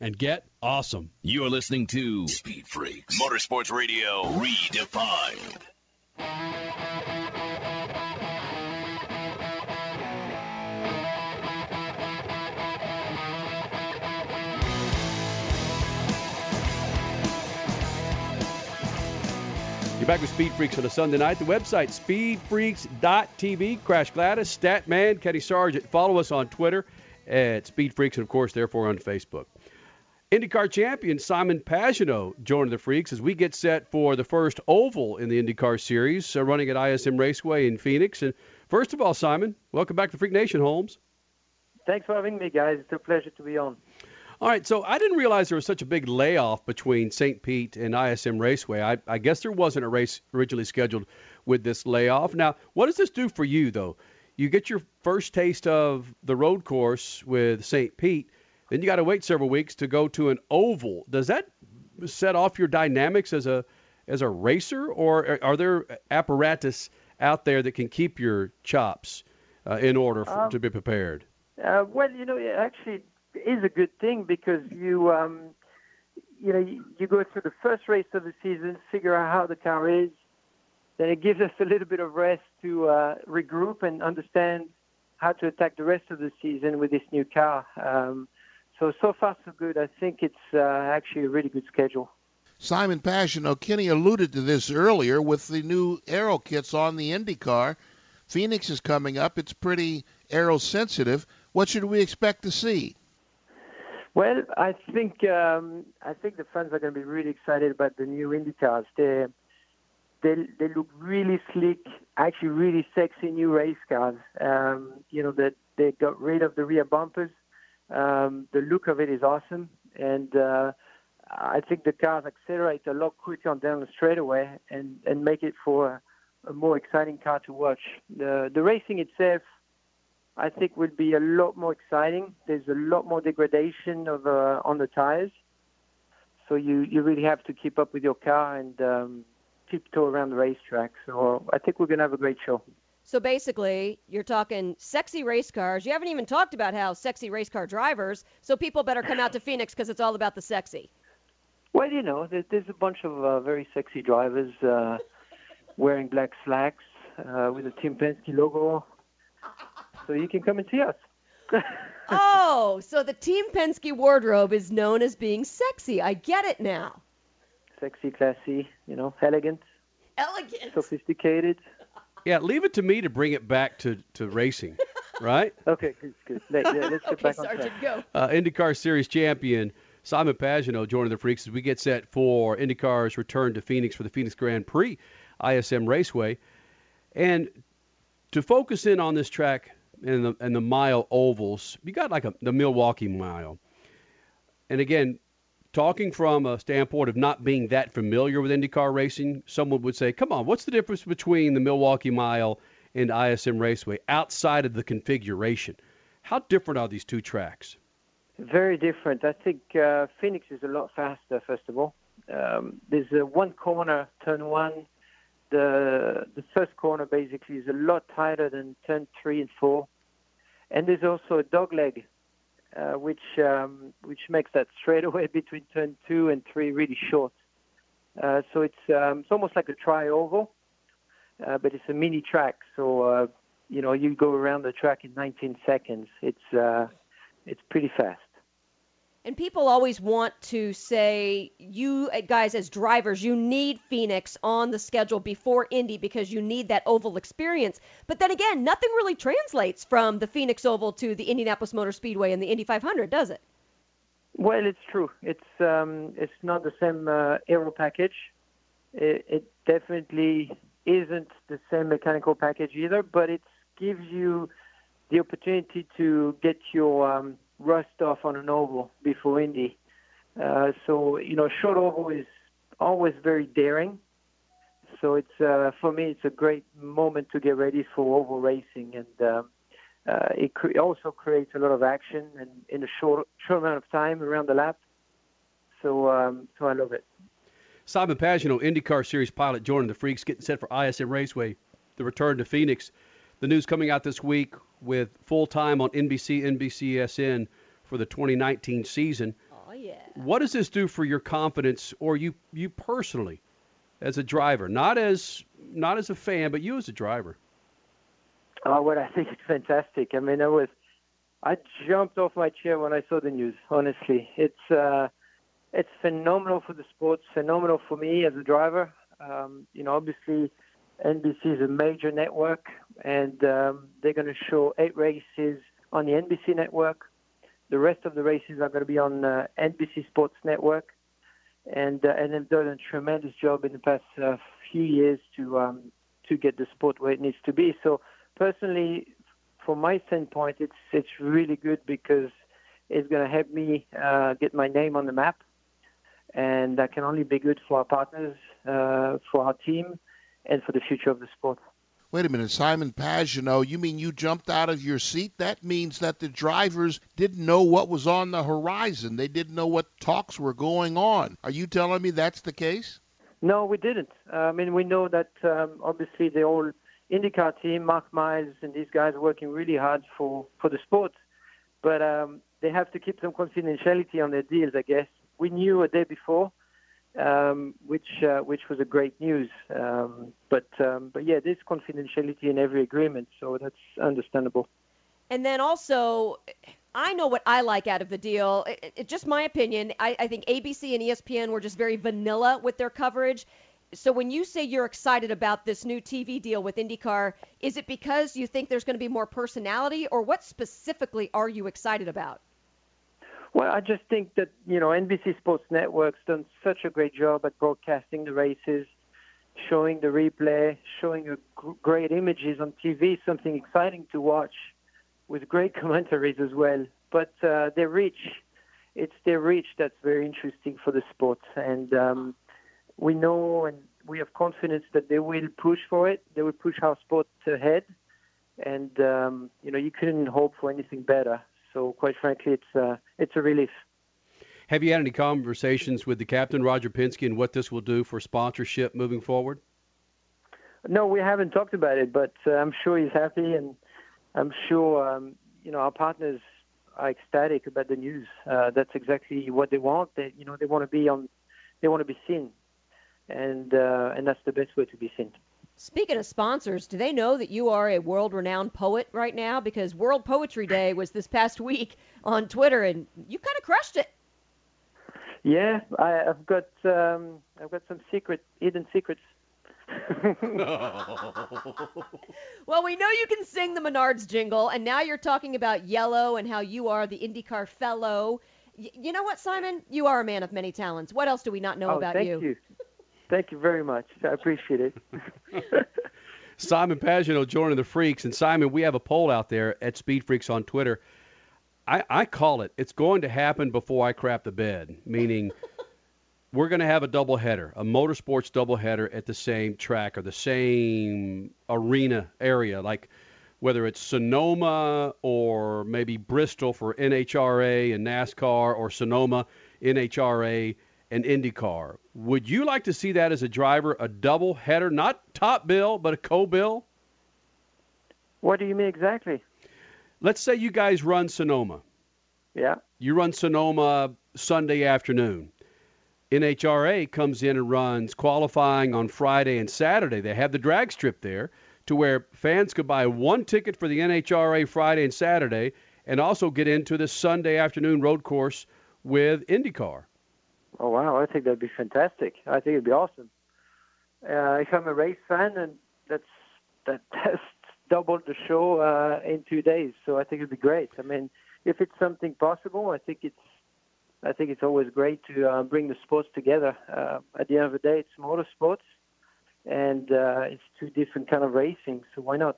and get awesome. You're listening to Speed Freaks, Motorsports Radio, redefined. You're back with Speed Freaks on a Sunday night. The website, speedfreaks.tv. Crash Gladys, Statman, Kenny Sargent. Follow us on Twitter at Speed Freaks and, of course, therefore on Facebook. IndyCar champion Simon Pagenaud joining the Freaks as we get set for the first oval in the IndyCar series, uh, running at ISM Raceway in Phoenix. And first of all, Simon, welcome back to Freak Nation, Holmes. Thanks for having me, guys. It's a pleasure to be on. All right, so I didn't realize there was such a big layoff between St. Pete and ISM Raceway. I, I guess there wasn't a race originally scheduled with this layoff. Now, what does this do for you, though? You get your first taste of the road course with St. Pete, then you got to wait several weeks to go to an oval. Does that set off your dynamics as a as a racer, or are there apparatus out there that can keep your chops uh, in order for, Um, to be prepared? Uh, well, you know, it actually is a good thing because you, um, you know, you, you go through the first race of the season, figure out how the car is, then it gives us a little bit of rest to uh, regroup and understand how to attack the rest of the season with this new car. Um, so so far so good. I think it's uh, actually a really good schedule. Simon Pagenaud, Kenny alluded to this earlier with the new aero kits on the IndyCar. Phoenix is coming up. It's pretty aero sensitive. What should we expect to see? Well, I think um, I think the fans are going to be really excited about the new Indy cars. They they look really sleek, actually really sexy new race cars. Um, you know that they got rid of the rear bumpers. Um, the look of it is awesome, and uh, I think the cars accelerate a lot quicker down the straightaway and and make it for a, a more exciting car to watch. The the racing itself I think will be a lot more exciting. There's a lot more degradation of uh, on the tires, so you you really have to keep up with your car and um, tiptoe around the racetrack. So I think we're gonna have a great show. So basically, you're talking sexy race cars. You haven't even talked about how sexy race car drivers. So people better come out to Phoenix because it's all about the sexy. Well, you know, there's, there's a bunch of uh, very sexy drivers uh, wearing black slacks uh, with a Team Penske logo so you can come and see us. oh, so the Team Penske wardrobe is known as being sexy. I get it now. Sexy, classy, you know, elegant, elegant, sophisticated. Yeah, leave it to me to bring it back to, to racing, right? okay, good, good. Let, us get okay, back Sergeant, on track. go. Uh, IndyCar Series champion Simon Pagenaud joining the Freaks as we get set for IndyCar's return to Phoenix for the Phoenix Grand Prix, ISM Raceway, and to focus in on this track and the and the mile ovals, you got like a, the Milwaukee Mile, and again, talking from a standpoint of not being that familiar with IndyCar racing, someone would say, "Come on, what's the difference between the Milwaukee Mile and ISM Raceway outside of the configuration? How different are these two tracks?" Very different. I think uh, Phoenix is a lot faster. First of all, um, there's a one corner, turn one. The the first corner basically is a lot tighter than turn three and four, and there's also a dog leg, uh, which um, which makes that straightaway between turn two and three really short. Uh, so it's um, it's almost like a tri oval, uh, but it's a mini track. So uh, you know you go around the track in 19 seconds. It's uh, it's pretty fast. And people always want to say, you uh, guys as drivers, you need Phoenix on the schedule before Indy because you need that oval experience. But then again, nothing really translates from the Phoenix Oval to the Indianapolis Motor Speedway and the Indy 500, does it? Well, it's true. It's um, it's not the same uh, aero package. It, it definitely isn't the same mechanical package either, but it gives you the opportunity to get your um, rust off on an oval before Indy. Uh, so you know, short oval is always very daring. So it's uh, for me, it's a great moment to get ready for oval racing, and um, uh, it cre- also creates a lot of action and in a short short amount of time around the lap. So um, so I love it. Simon Pagenaud, IndyCar Series pilot, joining the Freaks, getting set for ISM Raceway, the return to Phoenix. The news coming out this week with full time on NBC, NBCSN for the 2019 season. Oh yeah. What does this do for your confidence, or you you personally, as a driver, not as not as a fan, but you as a driver? Oh, well, I think it's fantastic. I mean, I was, I jumped off my chair when I saw the news. Honestly, it's uh, it's phenomenal for the sport, phenomenal for me as a driver. Um, you know, obviously, NBC is a major network, and um, they're going to show eight races on the NBC network. The rest of the races are going to be on uh, NBC Sports Network, and uh, and they've done a tremendous job in the past uh, few years to um, to get the sport where it needs to be. So personally, from my standpoint, it's it's really good because it's going to help me uh, get my name on the map, and that can only be good for our partners, uh, for our team, and for the future of the sport. Wait a minute, Simon Pagenaud, you mean you jumped out of your seat? That means that the drivers didn't know what was on the horizon. They didn't know what talks were going on. Are you telling me that's the case? No, we didn't. Uh, I mean, we know that um, obviously the whole IndyCar team, Mark Miles, and these guys are working really hard for, for the sport, but um, they have to keep some confidentiality on their deals, I guess. We knew a day before, um, which uh, which was a great news. Um, but um, but yeah, there's confidentiality in every agreement, so that's understandable. And then also, I know what I like out of the deal. It, it, just my opinion. I, I think ABC and ESPN were just very vanilla with their coverage. So when you say you're excited about this new TV deal with IndyCar, is it because you think there's going to be more personality, or what specifically are you excited about? Well, I just think that you know NBC Sports Network's done such a great job at broadcasting the races, showing the replay, showing great images on TV, something exciting to watch, with great commentaries as well. But uh, their reach, it's their reach that's very interesting for the sport, and um, we know and we have confidence that they will push for it. They will push our sport ahead, and um, you know you couldn't hope for anything better. So quite frankly, it's uh, it's a relief. Have you had any conversations with the captain, Roger Penske, and what this will do for sponsorship moving forward? No, we haven't talked about it, but uh, I'm sure he's happy, and I'm sure um, you know our partners are ecstatic about the news. Uh, that's exactly what they want. They you know they want to be on, they want to be seen, and uh, and that's the best way to be seen. Speaking of sponsors, do they know that you are a world renowned poet right now? Because World Poetry Day was this past week on Twitter, and you kind of crushed it. Yeah, I, I've got um, I've got some secret hidden secrets. Well, we know you can sing the Menards jingle, and now you're talking about yellow and how you are the IndyCar fellow. Y- you know what, Simon? You are a man of many talents. What else do we not know oh, about thank you. Thank you very much. I appreciate it. Simon Pagenaud joining the Freaks. And Simon, we have a poll out there at Speed Freaks on Twitter. I, I call it, it's going to happen before I crap the bed, meaning we're going to have a doubleheader, a motorsports doubleheader at the same track or the same arena area, like whether it's Sonoma or maybe Bristol for NHRA and NASCAR or Sonoma, NHRA and IndyCar. Would you like to see that as a driver, a double header, not top bill, but a co-bill? What do you mean exactly? Let's say you guys run Sonoma. Yeah. You run Sonoma Sunday afternoon. NHRA comes in and runs qualifying on Friday and Saturday. They have the drag strip there to where fans could buy one ticket for the NHRA Friday and Saturday and also get into the Sunday afternoon road course with IndyCar. Oh wow, I think that'd be fantastic. I think it'd be awesome. Uh, if I'm a race fan, and that's that that's doubled the show uh, in two days, so I think it'd be great. I mean, if it's something possible, I think it's I think it's always great to uh, bring the sports together. Uh, at the end of the day, it's motorsports, and uh, it's two different kind of racing. So why not?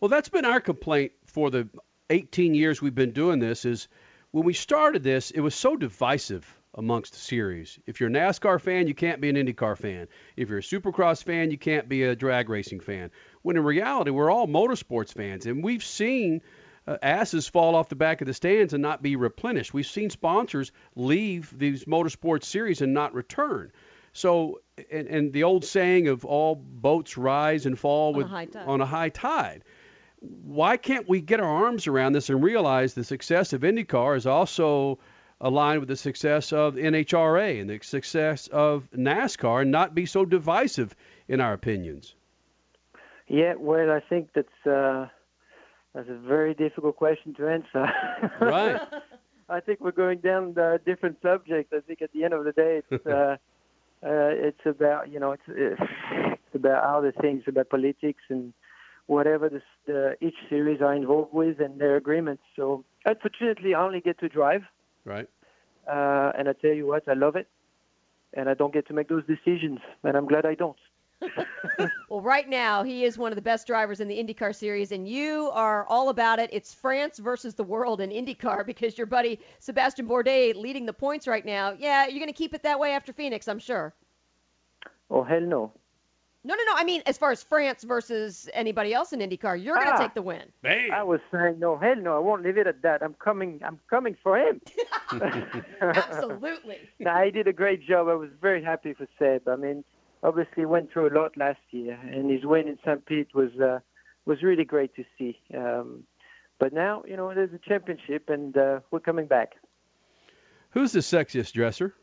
Well, that's been our complaint for the 18 years we've been doing this. Is when we started this, it was so divisive amongst the series. If you're a NASCAR fan, you can't be an IndyCar fan. If you're a Supercross fan, you can't be a drag racing fan. When in reality, we're all motorsports fans, and we've seen uh, asses fall off the back of the stands and not be replenished. We've seen sponsors leave these motorsports series and not return. So, and, and the old saying of all boats rise and fall On a with high tide. on a high tide. Why can't we get our arms around this and realize the success of IndyCar is also aligned with the success of NHRA and the success of NASCAR and not be so divisive in our opinions? Yeah, well, I think that's uh, that's a very difficult question to answer. Right. I think we're going down a different subject. I think at the end of the day, it's uh, uh, it's about you know it's it's about other things, about politics and whatever the, the each series are involved with and their agreements. So unfortunately, I only get to drive, Right. uh, and I tell you what, I love it, and I don't get to make those decisions, and I'm glad I don't. Well, right now he is one of the best drivers in the IndyCar series, and you are all about it. It's France versus the world in IndyCar because your buddy Sebastian Bourdais leading the points right now. Yeah, you're going to keep it that way after Phoenix, I'm sure. Oh hell no. No, no, no. I mean, as far as France versus anybody else in IndyCar, you're going to Ah. take the win. I was saying no, hell no. I won't leave it at that. I'm coming. I'm coming for him. Absolutely. no, he did a great job. I was very happy for Seb. I mean, obviously went through a lot last year, and his win in St. Pete was uh, was really great to see. Um, but now, you know, there's a championship, and uh, we're coming back. Who's the sexiest dresser?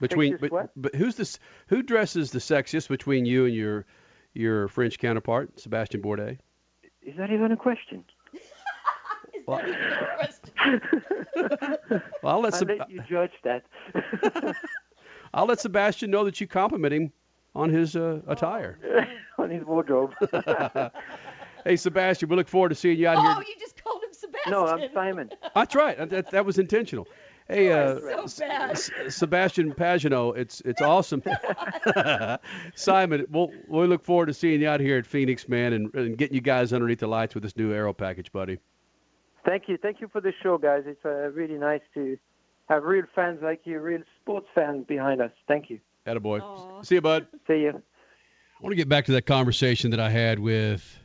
Between but, what? but who's this who dresses the sexiest between you and your your French counterpart, Sebastian Bourdais? Is that even a question? Well, I'll let, I'll Seb- let you judge that. I'll let Sebastian know that you compliment him on his uh, attire. on his wardrobe. hey, Sebastian, we look forward to seeing you out Oh, here. you just called him Sebastian. no, I'm Simon. That's right. That, that was intentional. Hey, uh, so. S- Sebastian Pagenaud, it's it's awesome. Simon, we'll we look forward to seeing you out here at Phoenix, man, and, and getting you guys underneath the lights with this new aero package, buddy. Thank you. Thank you for the show, guys. It's uh, really nice to have real fans like you, real sports fans behind us. Thank you. Attaboy. See you, bud. See you. I want to get back to that conversation that I had with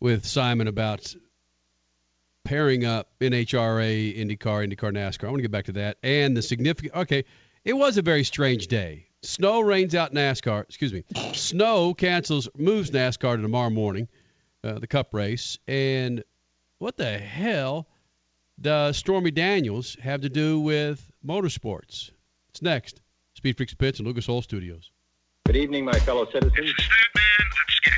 with Simon about pairing up NHRA, IndyCar, IndyCar, NASCAR. I want to get back to that and the significant. Okay, it was a very strange day. Snow rains out NASCAR. Excuse me. Snow cancels, moves NASCAR to tomorrow morning, uh, the Cup race. And what the hell does Stormy Daniels have to do with motorsports? It's next. Speed Freaks Pits and Lucas Oil Studios. Good evening, my fellow citizens.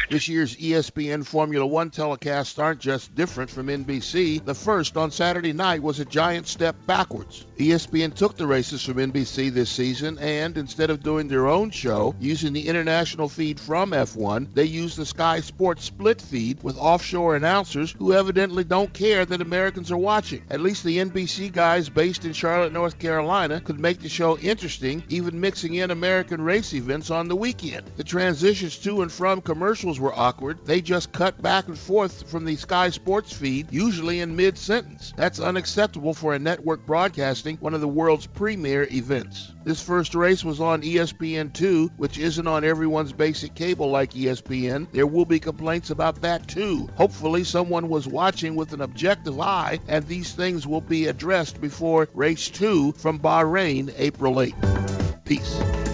This year's ESPN Formula One telecasts aren't just different from NBC. The first on Saturday night was a giant step backwards. ESPN took the races from NBC this season, and instead of doing their own show using the international feed from F1, they used the Sky Sports split feed with offshore announcers who evidently don't care that Americans are watching. At least the NBC guys based in Charlotte, North Carolina could make the show interesting, even mixing in American race events on the weekend. The transitions to and from commercials were awkward. They just cut back and forth from the Sky Sports feed, usually in mid sentence. That's unacceptable for a network broadcasting one of the world's premier events. This first race was on E ESPN2, which isn't on everyone's basic cable like ESPN. There will be complaints about that too. Hopefully, someone was watching with an objective eye, and these things will be addressed before race 2 from Bahrain, April 8th. Peace.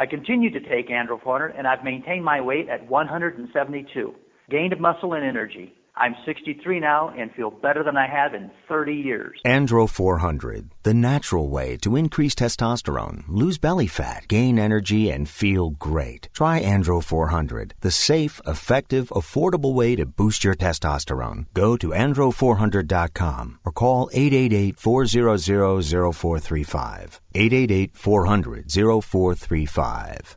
I continue to take Andro 400 and I've maintained my weight at 172. Gained muscle and energy. I'm 63 now and feel better than I have in 30 years. Andro 400, the natural way to increase testosterone, lose belly fat, gain energy, and feel great. Try Andro 400, the safe, effective, affordable way to boost your testosterone. Go to andro400.com or call 888-400-0435. 888-400-0435.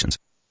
situations.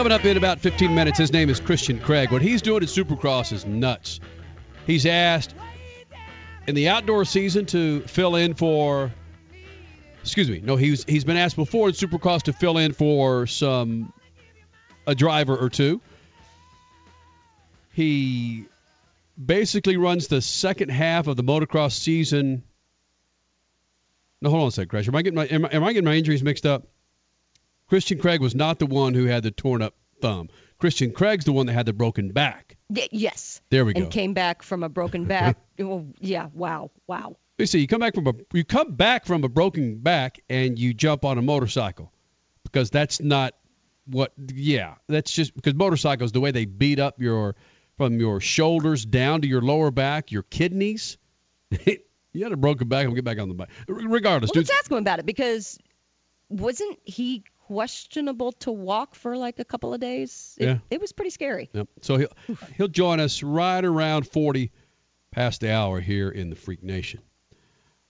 Coming up in about 15 minutes, his name is Christian Craig. What he's doing at Supercross is nuts. He's asked in the outdoor season to fill in for. Excuse me. No, he's he's been asked before in Supercross to fill in for some a driver or two. He basically runs the second half of the motocross season. No, hold on a second, Crash. Am I getting my am am I getting my injuries mixed up? Christian Craig was not the one who had the torn up thumb. Christian Craig's the one that had the broken back. Y- yes. There we go. and came back from a broken back. well, oh, yeah. Wow. Wow. You see, you come back from a you come back from a broken back and you jump on a motorcycle because that's not what. Yeah, that's just because motorcycles the way they beat up your from your shoulders down to your lower back, your kidneys. you had a broken back and get back on the bike. Regardless, Well, dude. let's ask him about it because wasn't he questionable to walk for like a couple of days? It, Yeah. It was pretty scary. Yep. So he'll he'll join us right around 40 past the hour here in the Freak Nation.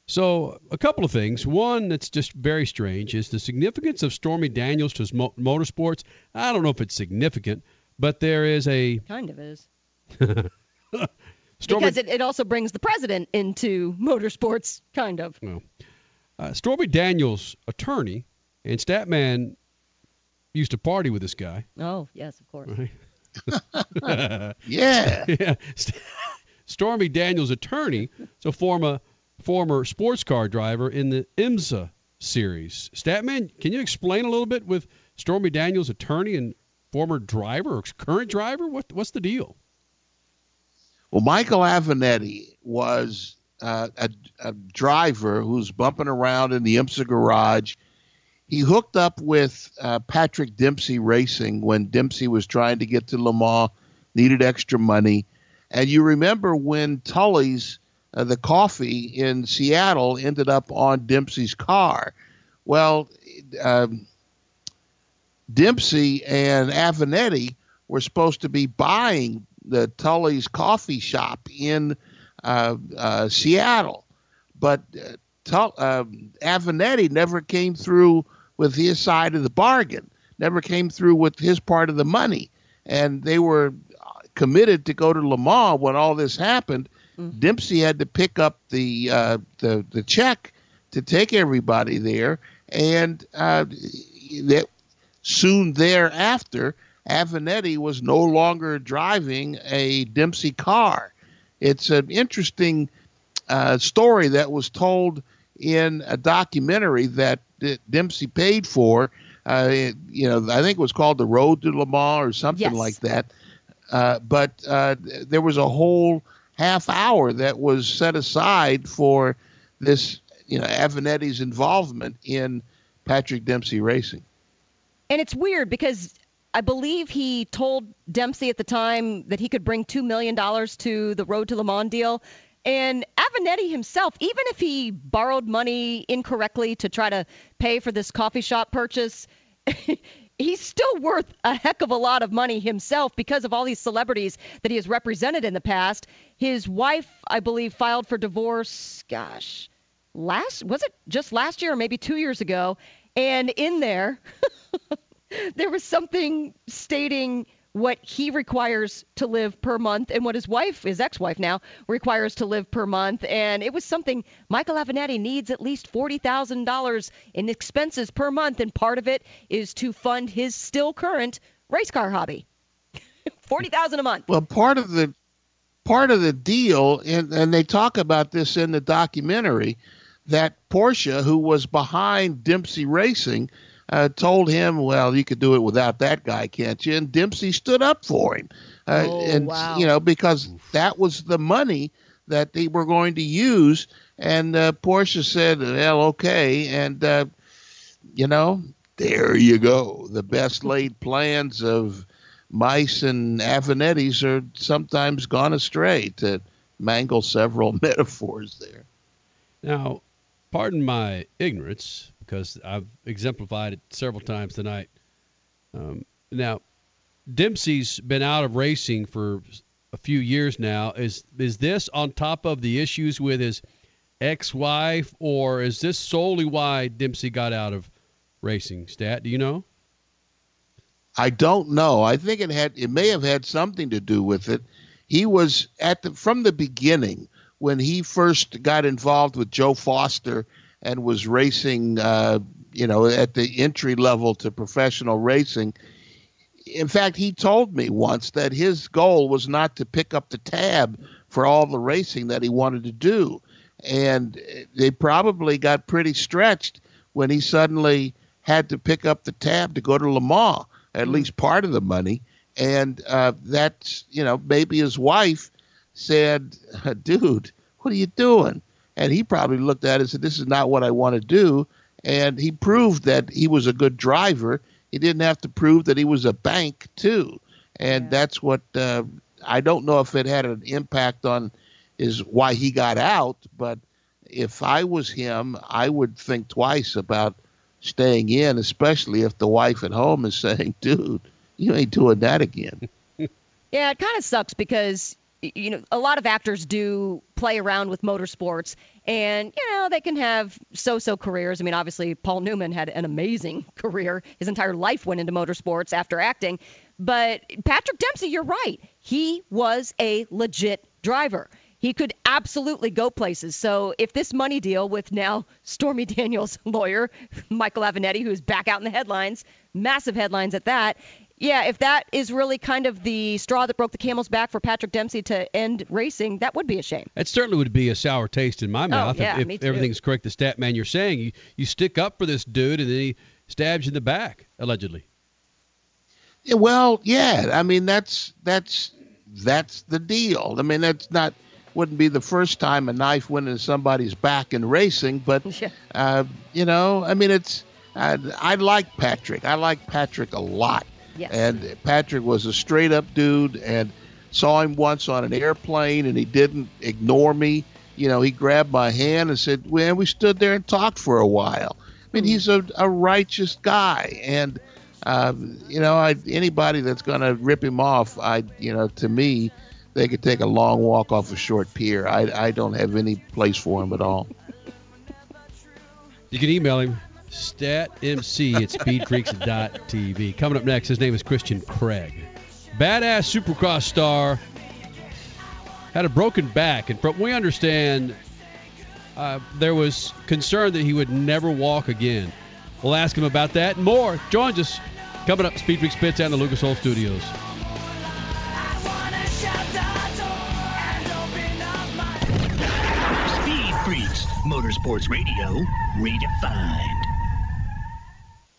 So a couple of things. One that's just very strange is the significance of Stormy Daniels to mo- motorsports. I don't know if it's significant, but there is a Kind of is. Stormy, because it, it also brings the president into motorsports, kind of. Well, uh, Stormy Daniels' attorney and Statman used to party with this guy. Oh, yes, of course. Right? Yeah. yeah. Stormy Daniels' attorney, so former former sports car driver in the IMSA series. Statman, can you explain a little bit with Stormy Daniels' attorney and former driver or current driver? What what's the deal? Well, Michael Avenatti was uh, a, a driver who's bumping around in the IMSA garage. He hooked up with uh, Patrick Dempsey Racing when Dempsey was trying to get to Le Mans, needed extra money. And you remember when Tully's, uh, the coffee in Seattle, ended up on Dempsey's car. Well, um, Dempsey and Avenatti were supposed to be buying the Tully's coffee shop in uh, uh, Seattle, but uh, Tull- um Avenatti never came through with his side of the bargain. Never came through with his part of the money, and they were committed to go to Le Mans when all this happened. Dempsey had to pick up the uh, the the check to take everybody there, and uh, that soon thereafter, Avenatti was no longer driving a Dempsey car. It's an interesting uh, story that was told in a documentary that D- Dempsey paid for. Uh, it- you know, I think it was called The Road to Le Mans or something Yes. like that. Uh, but uh, there was a whole half hour that was set aside for this, you know, Avenatti's involvement in Patrick Dempsey Racing. And it's weird because I believe he told Dempsey at the time that he could bring $2 million to the Road to Le Mans deal. And Avenatti himself, even if he borrowed money incorrectly to try to pay for this coffee shop purchase, he's still worth a heck of a lot of money himself because of all these celebrities that he has represented in the past. His wife, I believe, filed for divorce, gosh, last was it just last year or maybe 2 years ago? And in there there was something stating what he requires to live per month and what his wife, his ex-wife now, requires to live per month. And it was something Michael Avenatti needs at least forty thousand dollars in expenses per month, and part of it is to fund his still current race car hobby. forty thousand a month. Well, part of the part of the deal, and, and they talk about this in the documentary, that Porsche, who was behind Dempsey Racing, uh, told him, "Well, you could do it without that guy, can't you?" And Dempsey stood up for him, uh, Oh, and wow. you know because that was the money that they were going to use. And uh, Porsche said, "Well, okay," and uh, you know, there you go. The best laid plans of mice and Avenattis are sometimes gone astray. To mangle several metaphors there. Now, pardon my ignorance because I've exemplified it several times tonight. Um, now, Dempsey's been out of racing for a few years now. Is is this on top of the issues with his ex-wife, or is this solely why Dempsey got out of racing? Stat, do you know? I don't know. I think it had it may have had something to do with it. He was at the from the beginning when he first got involved with Joe Foster and was racing uh, you know at the entry level to professional racing. In fact, he told me once that his goal was not to pick up the tab for all the racing that he wanted to do. And they probably got pretty stretched when he suddenly had to pick up the tab to go to Le Mans, at least part of the money. And uh, that's, you know, maybe his wife said, dude, what are you doing? And he probably looked at it and said, this is not what I want to do. And he proved that he was a good driver. He didn't have to prove that he was a bank, too. And that's what uh, I don't know if it had an impact on is why he got out. But if I was him, I would think twice about staying in, especially if the wife at home is saying, dude, you ain't doing that again. Yeah, it kind of sucks because you know a lot of actors do play around with motorsports, and you know they can have so-so careers. I mean, obviously Paul Newman had an amazing career; his entire life went into motorsports after acting. But Patrick Dempsey, you're right. He was a legit driver. He could absolutely go places. So if this money deal with now Stormy Daniels' lawyer, Michael Avenatti, who's back out in the headlines, massive headlines at that, yeah, if that is really kind of the straw that broke the camel's back for Patrick Dempsey to end racing, that would be a shame. That certainly would be a sour taste in my mouth Oh, yeah, if, me if everything's correct. The stat man you're saying you you stick up for this dude and then he stabs you in the back allegedly. Yeah, well, yeah. I mean, that's that's that's the deal. I mean, that's not wouldn't be the first time a knife went into somebody's back in racing, but uh, you know, I mean, it's I, I like Patrick. I like Patrick a lot. Yes. And Patrick was a straight up dude, and saw him once on an airplane, and he didn't ignore me. You know, he grabbed my hand and said, "Well, we stood there and talked for a while." I mean, he's a, a righteous guy, and uh, you know, I, anybody that's going to rip him off, I, you know, to me, they could take a long walk off a short pier. I, I don't have any place for him at all. You can email him statmc at speedfreaks.tv. Coming up next, his name is Christian Craig. Badass supercross star had a broken back, and from we understand, uh, there was concern that he would never walk again. We'll ask him about that and more. Joins us coming up, Speed Freaks Pits and the Lucas Oil Studios. Speed Motorsports Radio, redefined.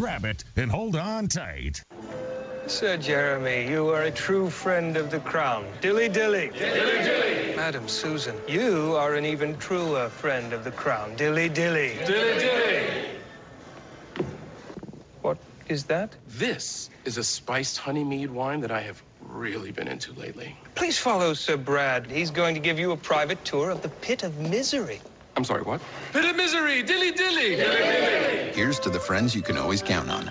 Grab it and hold on tight. Sir Jeremy, you are a true friend of the crown. Dilly dilly. Dilly dilly. Madam Susan, you are an even truer friend of the crown. Dilly dilly. Dilly dilly. What is that? This is a spiced honey mead wine that I have really been into lately. Please follow Sir Brad. He's going to give you a private tour of the pit of misery. I'm sorry, what? Pit of misery, dilly dilly. Here's to the friends you can always count on.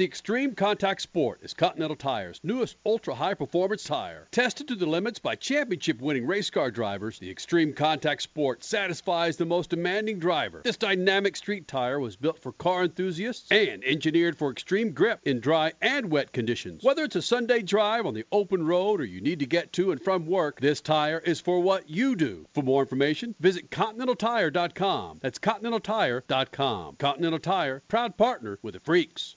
The extreme contact sport is Continental Tire's newest ultra high performance tire. Tested to the limits by championship winning race car drivers, the extreme contact sport satisfies the most demanding driver. This dynamic street tire was built for car enthusiasts and engineered for extreme grip in dry and wet conditions. Whether it's a Sunday drive on the open road or you need to get to and from work, this tire is for what you do. For more information, visit ContinentalTire.com. That's ContinentalTire.com. Continental Tire, proud partner with the Freaks.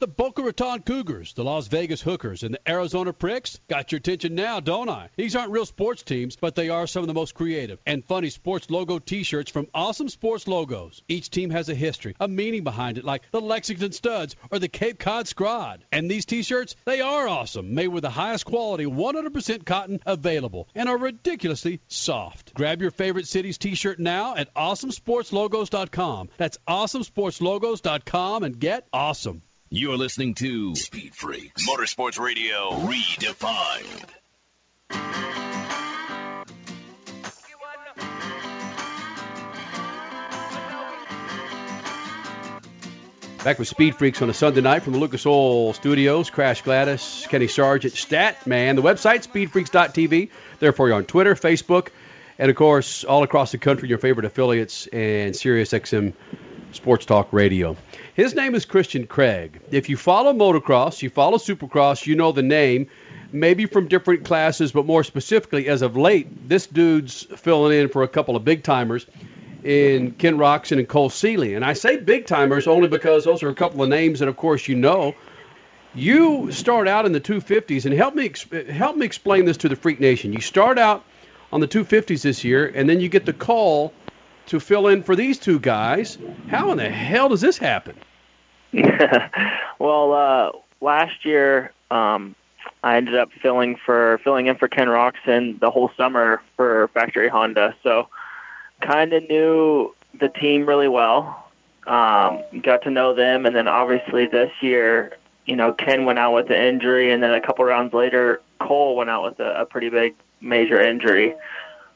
The Boca Raton Cougars, the Las Vegas Hookers, and the Arizona Pricks got your attention now, don't I? These aren't real sports teams, but they are some of the most creative and funny sports logo t-shirts from Awesome Sports Logos. Each team has a history, a meaning behind it, like the Lexington Studs or the Cape Cod Scrod. And these t-shirts, they are awesome, made with the highest quality 100% cotton available, and are ridiculously soft. Grab your favorite city's t-shirt now at awesomesportslogos.com. That's awesomesportslogos.com and get awesome. You're listening to Speed Freaks Motorsports Radio Redefined. Back with Speed Freaks on a Sunday night from the Lucas Oil Studios. Crash Gladys, Kenny Sargent, Stat Man. The website, speedfreaks.tv. There for you on Twitter, Facebook, and of course, all across the country, your favorite affiliates and SiriusXM Sports Talk Radio. His name is Christian Craig. If you follow motocross, you follow supercross, you know the name, maybe from different classes, but more specifically, as of late, this dude's filling in for a couple of big timers in Ken Roczen and Cole Seeley. And I say big timers only because those are a couple of names that, of course, you know. You start out in the 250s, and help me help me explain this to the Freak Nation. You start out on the 250s this year, and then you get the call to fill in for these two guys. How in the hell does this happen? well, uh, last year um, I ended up filling for filling in for Ken Roczen the whole summer for Factory Honda, so kind of knew the team really well. Um, got to know them, and then obviously this year, you know, Ken went out with an injury, and then a couple rounds later, Cole went out with a, a pretty big major injury.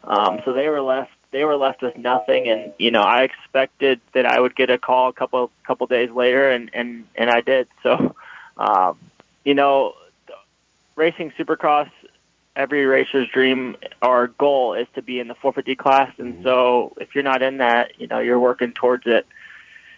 Um, so they were left they were left with nothing and you know I expected that I would get a call a couple couple days later and and and I did. So um you know racing supercross every racer's dream or goal is to be in the 450 class and so if you're not in that you know you're working towards it.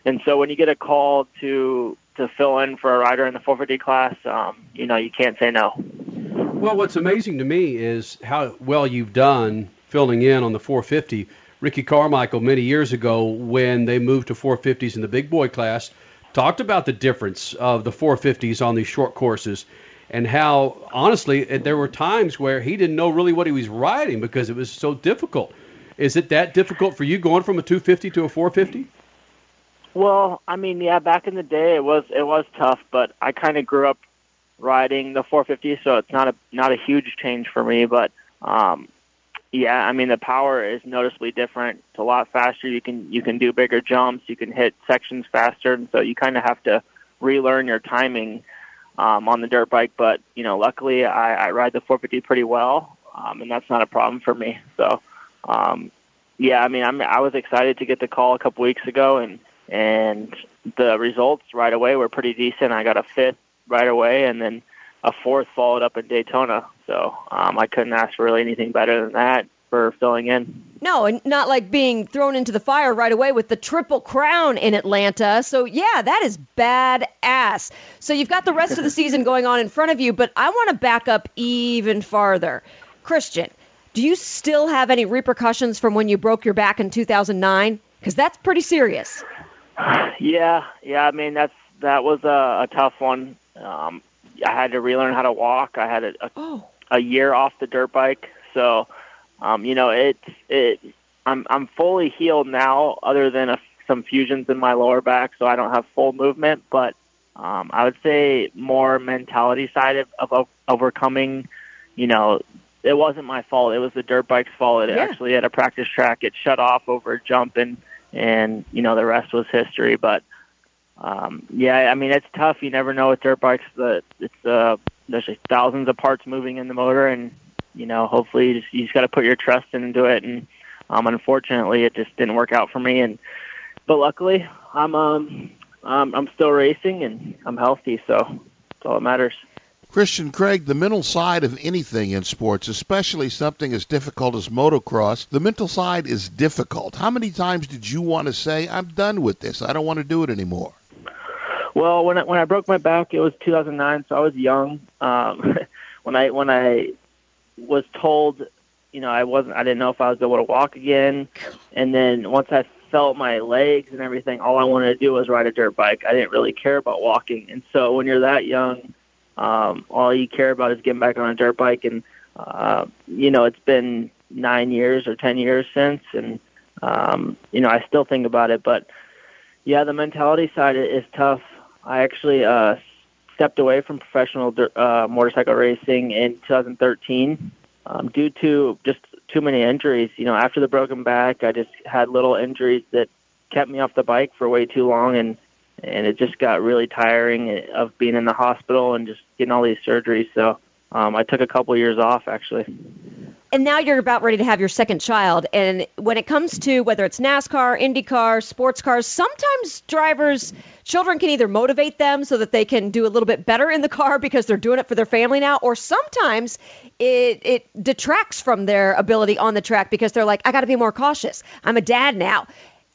And so when you get a call to to fill in for a rider in the 450 class um you know you can't say no. Well, what's amazing to me is how well you've done filling in on the 450. Ricky Carmichael, many years ago, when they moved to 450s in the big boy class, talked about the difference of the 450s on these short courses and how, honestly, there were times where he didn't know really what he was riding because it was so difficult. Is it that difficult for you going from a 250 to a 450? Well, I mean, yeah, back in the day it was it was tough, but I kind of grew up riding the 450, so it's not a not a huge change for me. But um, yeah, I mean the power is noticeably different. It's a lot faster. You can you can do bigger jumps. You can hit sections faster, and so you kind of have to relearn your timing um, on the dirt bike. But you know, luckily I, I ride the 450 pretty well, um, and that's not a problem for me. So um, yeah, I mean I'm I was excited to get the call a couple weeks ago, and and the results right away were pretty decent. I got a fifth right away, and then a fourth followed up in Daytona. So um, I couldn't ask for really anything better than that for filling in. No, and not like being thrown into the fire right away with the Triple Crown in Atlanta. So, yeah, that is badass. So, you've got the rest of the season going on in front of you, but I want to back up even farther. Christian, do you still have any repercussions from when you broke your back in 2009? Because that's pretty serious. Yeah, yeah. I mean, that's that was a, a tough one. Um, I had to relearn how to walk. I had a, a, Oh. A year off the dirt bike, so um, you know it. It. I'm I'm fully healed now, other than a, some fusions in my lower back, so I don't have full movement. But um, I would say more mentality side of, of, of overcoming. You know, it wasn't my fault. It was the dirt bike's fault. It Yeah. actually at a practice track, it shut off over a jump, and and you know the rest was history. But um, yeah, I mean it's tough. You never know with dirt bikes. That it's uh, there's thousands of parts moving in the motor, and you know hopefully you just, you just got to put your trust into it. And um, unfortunately, it just didn't work out for me. And but luckily, I'm um, um I'm still racing and I'm healthy, so that's all that matters. Christian Craig, the mental side of anything in sports, especially something as difficult as motocross, the mental side is difficult. How many times did you want to say, I'm done with this. I don't want to do it anymore? Well, when I, when I broke my back, it was 2009, so I was young. Um, when I when I was told, you know, I wasn't, I didn't know if I was able to walk again. And then once I felt my legs and everything, all I wanted to do was ride a dirt bike. I didn't really care about walking. And so when you're that young, um, all you care about is getting back on a dirt bike. And uh, you know, it's been nine years or ten years since, and um, you know, I still think about it, but yeah, the mentality side is tough. I actually uh, stepped away from professional uh, motorcycle racing in 2013 um, due to just too many injuries. You know, after the broken back, I just had little injuries that kept me off the bike for way too long, and and it just got really tiring of being in the hospital and just getting all these surgeries. So um, I took a couple years off actually. And now you're about ready to have your second child. And when it comes to whether it's NASCAR, IndyCar, sports cars, sometimes drivers, children can either motivate them so that they can do a little bit better in the car because they're doing it for their family now, or sometimes it, it detracts from their ability on the track because they're like, I got to be more cautious. I'm a dad now.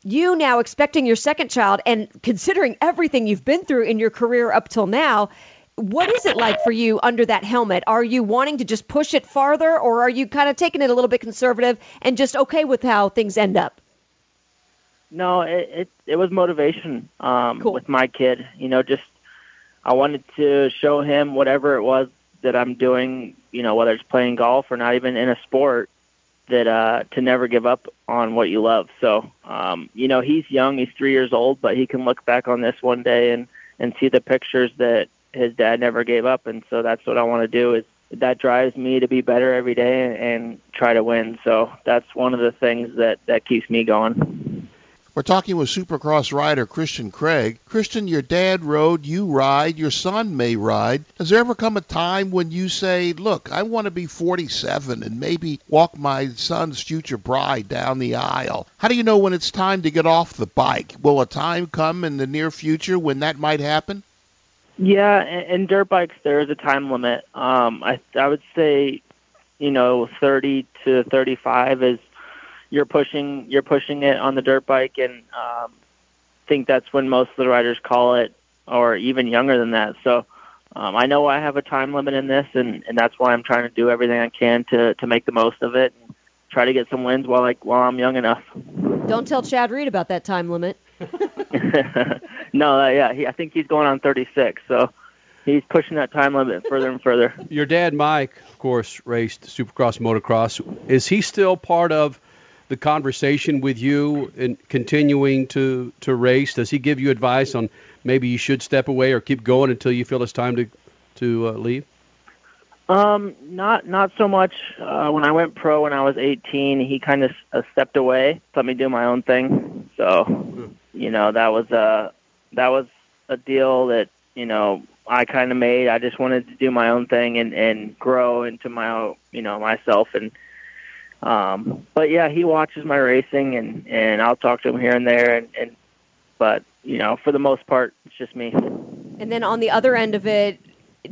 You now expecting your second child and considering everything you've been through in your career up till now, what is it like for you under that helmet? Are you wanting to just push it farther, or are you kind of taking it a little bit conservative and just okay with how things end up? No, it it, it was motivation um, with my kid. You know, just I wanted to show him whatever it was that I'm doing. You know, whether it's playing golf or not even in a sport, that uh, to never give up on what you love. So, um, you know, he's young. He's three years old, but he can look back on this one day and and see the pictures that his dad never gave up. And so that's what I want to do. Is that drives me to be better every day and, try to win. So that's one of the things that that keeps me going. We're talking with Supercross rider Christian Craig. Christian, your dad rode, you ride, your son may ride. Has there ever come a time when you say, Look, I want to be 47 and maybe walk my son's future bride down the aisle? How do you know when it's time to get off the bike? Will a time come in the near future when that might happen? Yeah, in, in dirt bikes there is a time limit. Um, I I would say, you know, 30 to 35 is you're pushing you're pushing it on the dirt bike, and um, think that's when most of the riders call it, or even younger than that. So. Um, I know I have a time limit in this, and, and that's why I'm trying to do everything I can to, to make the most of it and try to get some wins while like while I'm young enough. Don't tell Chad Reed about that time limit. no, uh, yeah, he, I think he's going on 36, so he's pushing that time limit further and further. Your dad, Mike, of course, raced Supercross motocross. Is he still part of the conversation with you and continuing to to race? Does he give you advice on maybe you should step away or keep going until you feel it's time to to uh, leave? Um, not not so much. Uh, when I went pro when I was 18, he kind of uh, stepped away, let me do my own thing. So, you know, that was a that was a deal that you know I kind of made. I just wanted to do my own thing and and grow into my own, you know, myself and. Um, but yeah, he watches my racing and and I'll talk to him here and there and, and but you know, for the most part, it's just me. And then on the other end of it,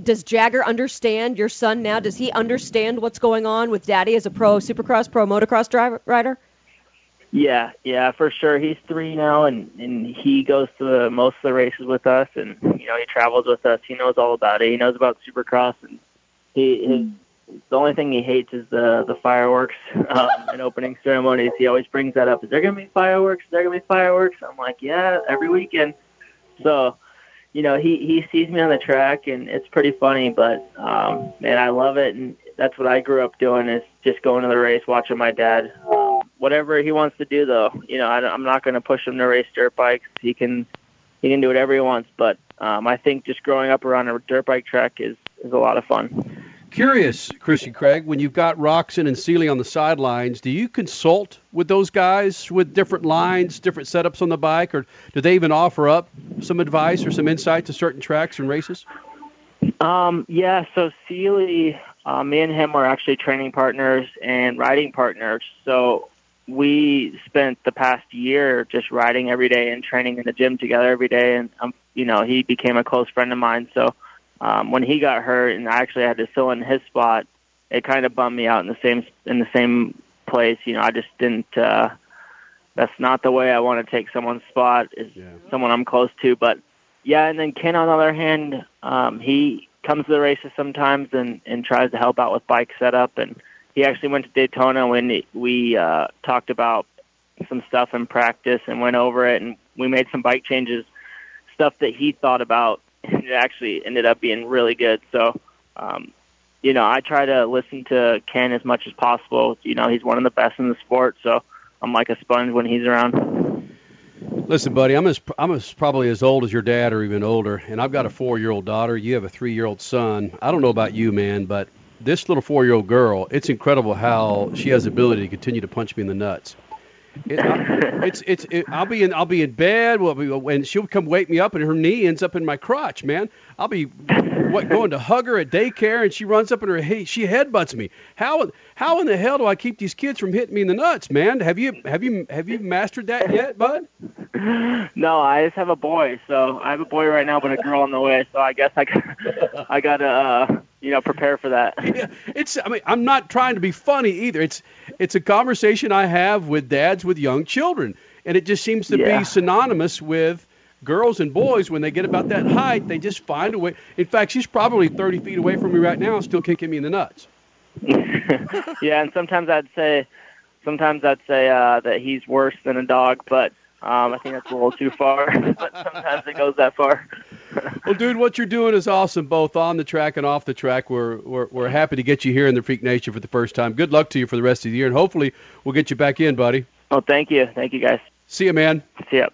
does Jagger understand your son now? Does he understand what's going on with Daddy as a pro Supercross, pro motocross driver rider? Yeah, yeah, for sure. He's three now, and and he goes to the, most of the races with us, and you know he travels with us. He knows all about it. He knows about Supercross, and he his the only thing he hates is the the fireworks um, and opening ceremonies. He always brings that up. Is there gonna be fireworks? Is there gonna be fireworks? I'm like, yeah, every weekend. So, you know, he he sees me on the track, and it's pretty funny. But um, man, I love it, and that's what I grew up doing is just going to the race, watching my dad. Um, whatever he wants to do, though, you know, I, i'm not going to push him to race dirt bikes. He can he can do whatever he wants. But um, I think just growing up around a dirt bike track is is a lot of fun. Curious, Christian Craig, when you've got Roczen and Seeley on the sidelines, do you consult with those guys with different lines, different setups on the bike, or do they even offer up some advice or some insight to certain tracks and races? Um, yeah, so Seeley, uh, me and him were actually training partners and riding partners. So we spent the past year just riding every day and training in the gym together every day. And, um, you know, he became a close friend of mine. So um, when he got hurt and I actually had to fill in his spot, it kind of bummed me out in the same in the same place. You know, I just didn't. Uh, that's not the way I want to take someone's spot. Is someone I'm close to, but yeah. And then Ken, on the other hand, um, he comes to the races sometimes and and tries to help out with bike setup. And he actually went to Daytona when we uh, talked about some stuff in practice and went over it, and we made some bike changes, stuff that he thought about, and it actually ended up being really good. So. Um, you know, I try to listen to Ken as much as possible. You know, he's one of the best in the sport, so I'm like a sponge when he's around. Listen, buddy, I'm as I'm as probably as old as your dad or even older, and I've got a four-year-old daughter. You have a three-year-old son. I don't know about you, man, but this little four-year-old girl, it's incredible how she has the ability to continue to punch me in the nuts. It, I, it's it's it, I'll be in I'll be in bed we- and she'll come wake me up and her knee ends up in my crotch, man. I'll be what going to hug her at daycare and she runs up and her hey she headbutts me. How how in the hell do I keep these kids from hitting me in the nuts, man? Have you have you have you mastered that yet, bud? No, I just have a boy, so I have a boy right now, but a girl on the way. So I guess I got, I got to, uh, you know, prepare for that. yeah, It's I mean I'm not trying to be funny either. It's it's a conversation I have with dads with young children, and it just seems to Yeah. be synonymous with girls and boys when they get about that height, they just find a way. In fact, she's probably 30 feet away from me right now, still kicking me in the nuts. yeah, and sometimes I'd say, sometimes I'd say uh, that he's worse than a dog, but um, I think that's a little too far. but sometimes it goes that far. Well, dude, what you're doing is awesome, both on the track and off the track. We're, we're we're happy to get you here in the Freak Nation for the first time. Good luck to you for the rest of the year, and hopefully we'll get you back in, buddy. Oh, thank you, thank you guys. See you, man. See ya.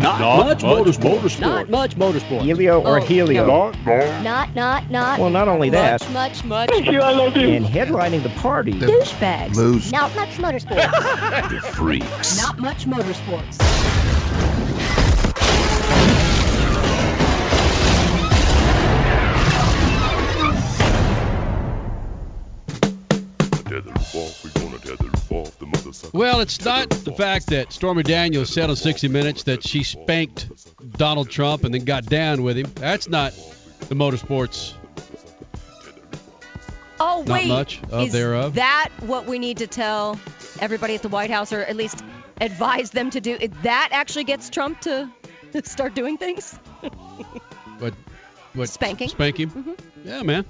Not, much, motorsport. Not much motorsport. Helio or Oh, Helio? no. Not, not, not. Well, not only much, that. Much, much, Thank you, I love you. And headlining the party. Douchebags. Lose. Not much motorsports. The freaks. Not much motorsports. Well, it's not the fact that Stormy Daniels said on 60 Minutes that she spanked Donald Trump and then got down with him. That's not the motorsports. Oh, Not wait. much of Is thereof. that what we need to tell everybody at the White House, or at least advise them to do? That actually gets Trump to start doing things? What? What? Spanking. Spank him. Mhm. Yeah, man.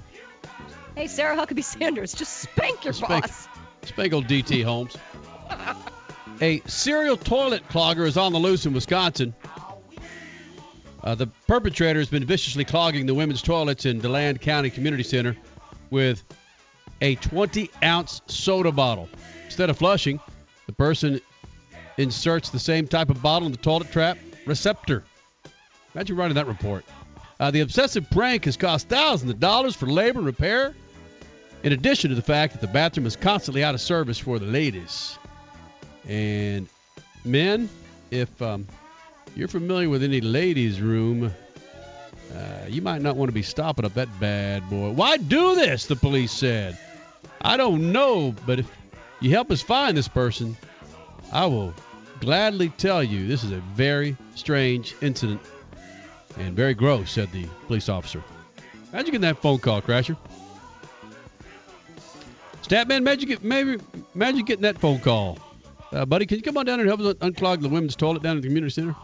Hey, Sarah Huckabee Sanders, just spank your Spank. boss. Spank old DT Holmes. A serial toilet clogger is on the loose in Wisconsin. Uh, the perpetrator has been viciously clogging the women's toilets in DeLand County Community Center with a 20 ounce soda bottle. Instead of flushing, the person inserts the same type of bottle in the toilet trap receptor. Imagine writing that report. Uh, the obsessive prank has cost thousands of dollars for labor and repair, in addition to the fact that the bathroom is constantly out of service for the ladies. And men, if um, you're familiar with any ladies' room, uh, you might not want to be stopping up that bad boy. Why do this? The police said. I don't know, but if you help us find this person, I will gladly tell you this is a very strange incident. and very gross, said the police officer. How'd you get that phone call, Crasher? Statman, how'd get maybe imagine getting that phone call, uh, buddy? Can you come on down and help us unclog the women's toilet down at the community center?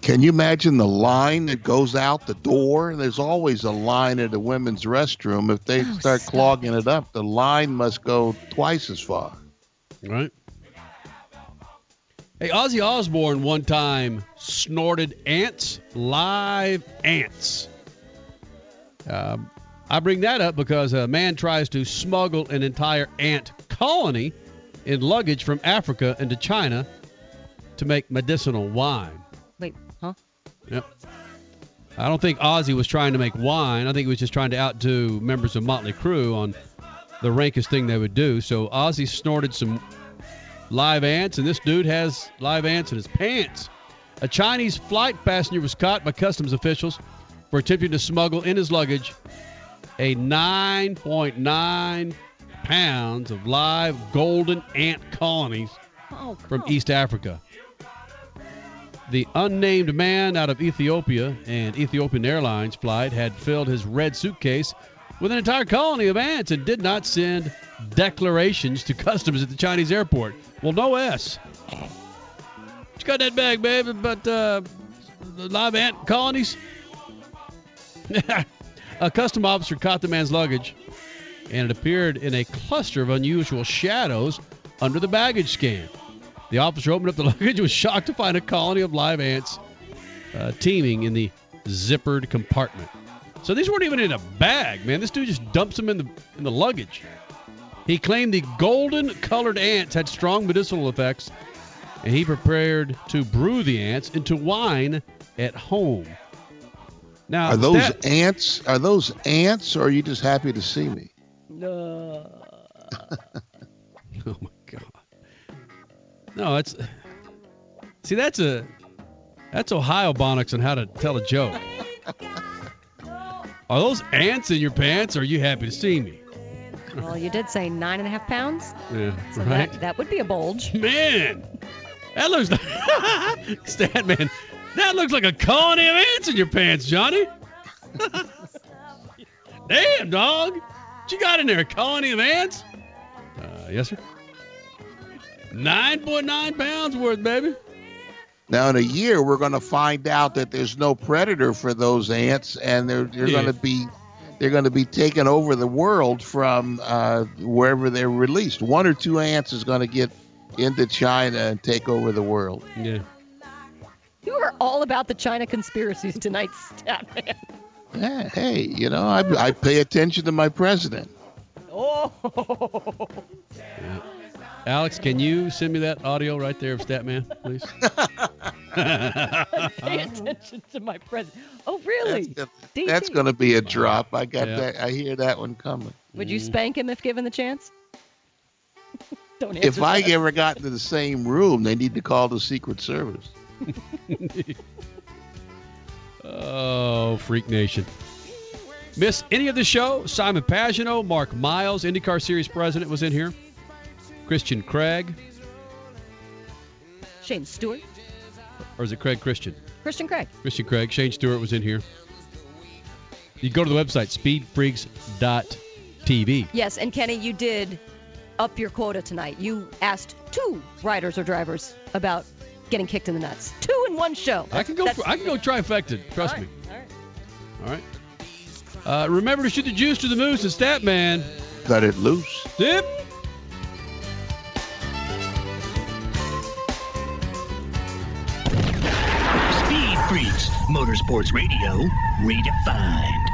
Can you imagine the line that goes out the door? There's always a line at the women's restroom. If they start clogging it up, the line must go twice as far. Right. Hey, Ozzy Osbourne one time snorted ants, live ants. Um, I bring that up because a man tries to smuggle an entire ant colony in luggage from Africa into China to make medicinal wine. Wait, huh? Yep. I don't think Ozzy was trying to make wine. I think he was just trying to outdo members of Motley Crue on the rankest thing they would do. So Ozzy snorted some live ants, and this dude has live ants in his pants. A Chinese flight passenger was caught by customs officials for attempting to smuggle in his luggage a 9.9 pounds of live golden ant colonies Oh, from East Africa. The unnamed man out of Ethiopia and Ethiopian Airlines flight had filled his red suitcase with an entire colony of ants and did not send declarations to customs at the Chinese airport. Well, no S. You got that bag, babe, but uh, the live ant colonies? a custom officer caught the man's luggage, and it appeared in a cluster of unusual shadows under the baggage scan. The officer opened up the luggage and was shocked to find a colony of live ants uh, teeming in the zippered compartment. So these weren't even in a bag, man. This dude just dumps them in the in the luggage. He claimed the golden colored ants had strong medicinal effects, and he prepared to brew the ants into wine at home. Now, Are those that- ants? Are those ants, or are you just happy to see me? No. Oh my god. No, it's see that's a that's Ohio Bonics on how to tell a joke. Are those ants in your pants? Or are you happy to see me? Well, you did say nine and a half pounds, Yeah, so right. that that would be a bulge. Man, that looks like Stat man. That looks like a colony of ants in your pants, Johnny. Damn, dog. What you got in there? A colony of ants? Uh, yes, sir. 9.9 pounds worth, baby. Now, in a year, we're going to find out that there's no predator for those ants, and they're they're Yeah. going to be they're going to be taking over the world from uh, wherever they're released. One or two ants is going to get into China and take over the world. Yeah. You are all about the China conspiracies tonight, Statman. Yeah, hey, you know, I, I pay attention to my president. Oh. Alex, can you send me that audio right there of Statman, please? Pay attention to my president. Oh, really? That's going to be a drop. I got Yeah. that. I hear that one coming. Would you mm-hmm. spank him if given the chance? Don't answer If I ever got into the same room, they need to call the Secret Service. Oh, Freak Nation. Miss any of the show? Simon Pagenaud, Mark Miles, IndyCar Series president was in here. Christian Craig, Shane Stewart, or is it Craig Christian? Christian Craig. Christian Craig, Shane Stewart was in here. You go to the website speedfreaks.tv. Yes, and Kenny, you did up your quota tonight. You asked two riders or drivers about getting kicked in the nuts. Two in one show. I can go. For, I can go trifecta. Trust All me. all right. All right. Uh, remember to shoot the juice to the moose and Statman. Cut it loose. Dip. Speed Freaks, Motorsports Radio, redefined.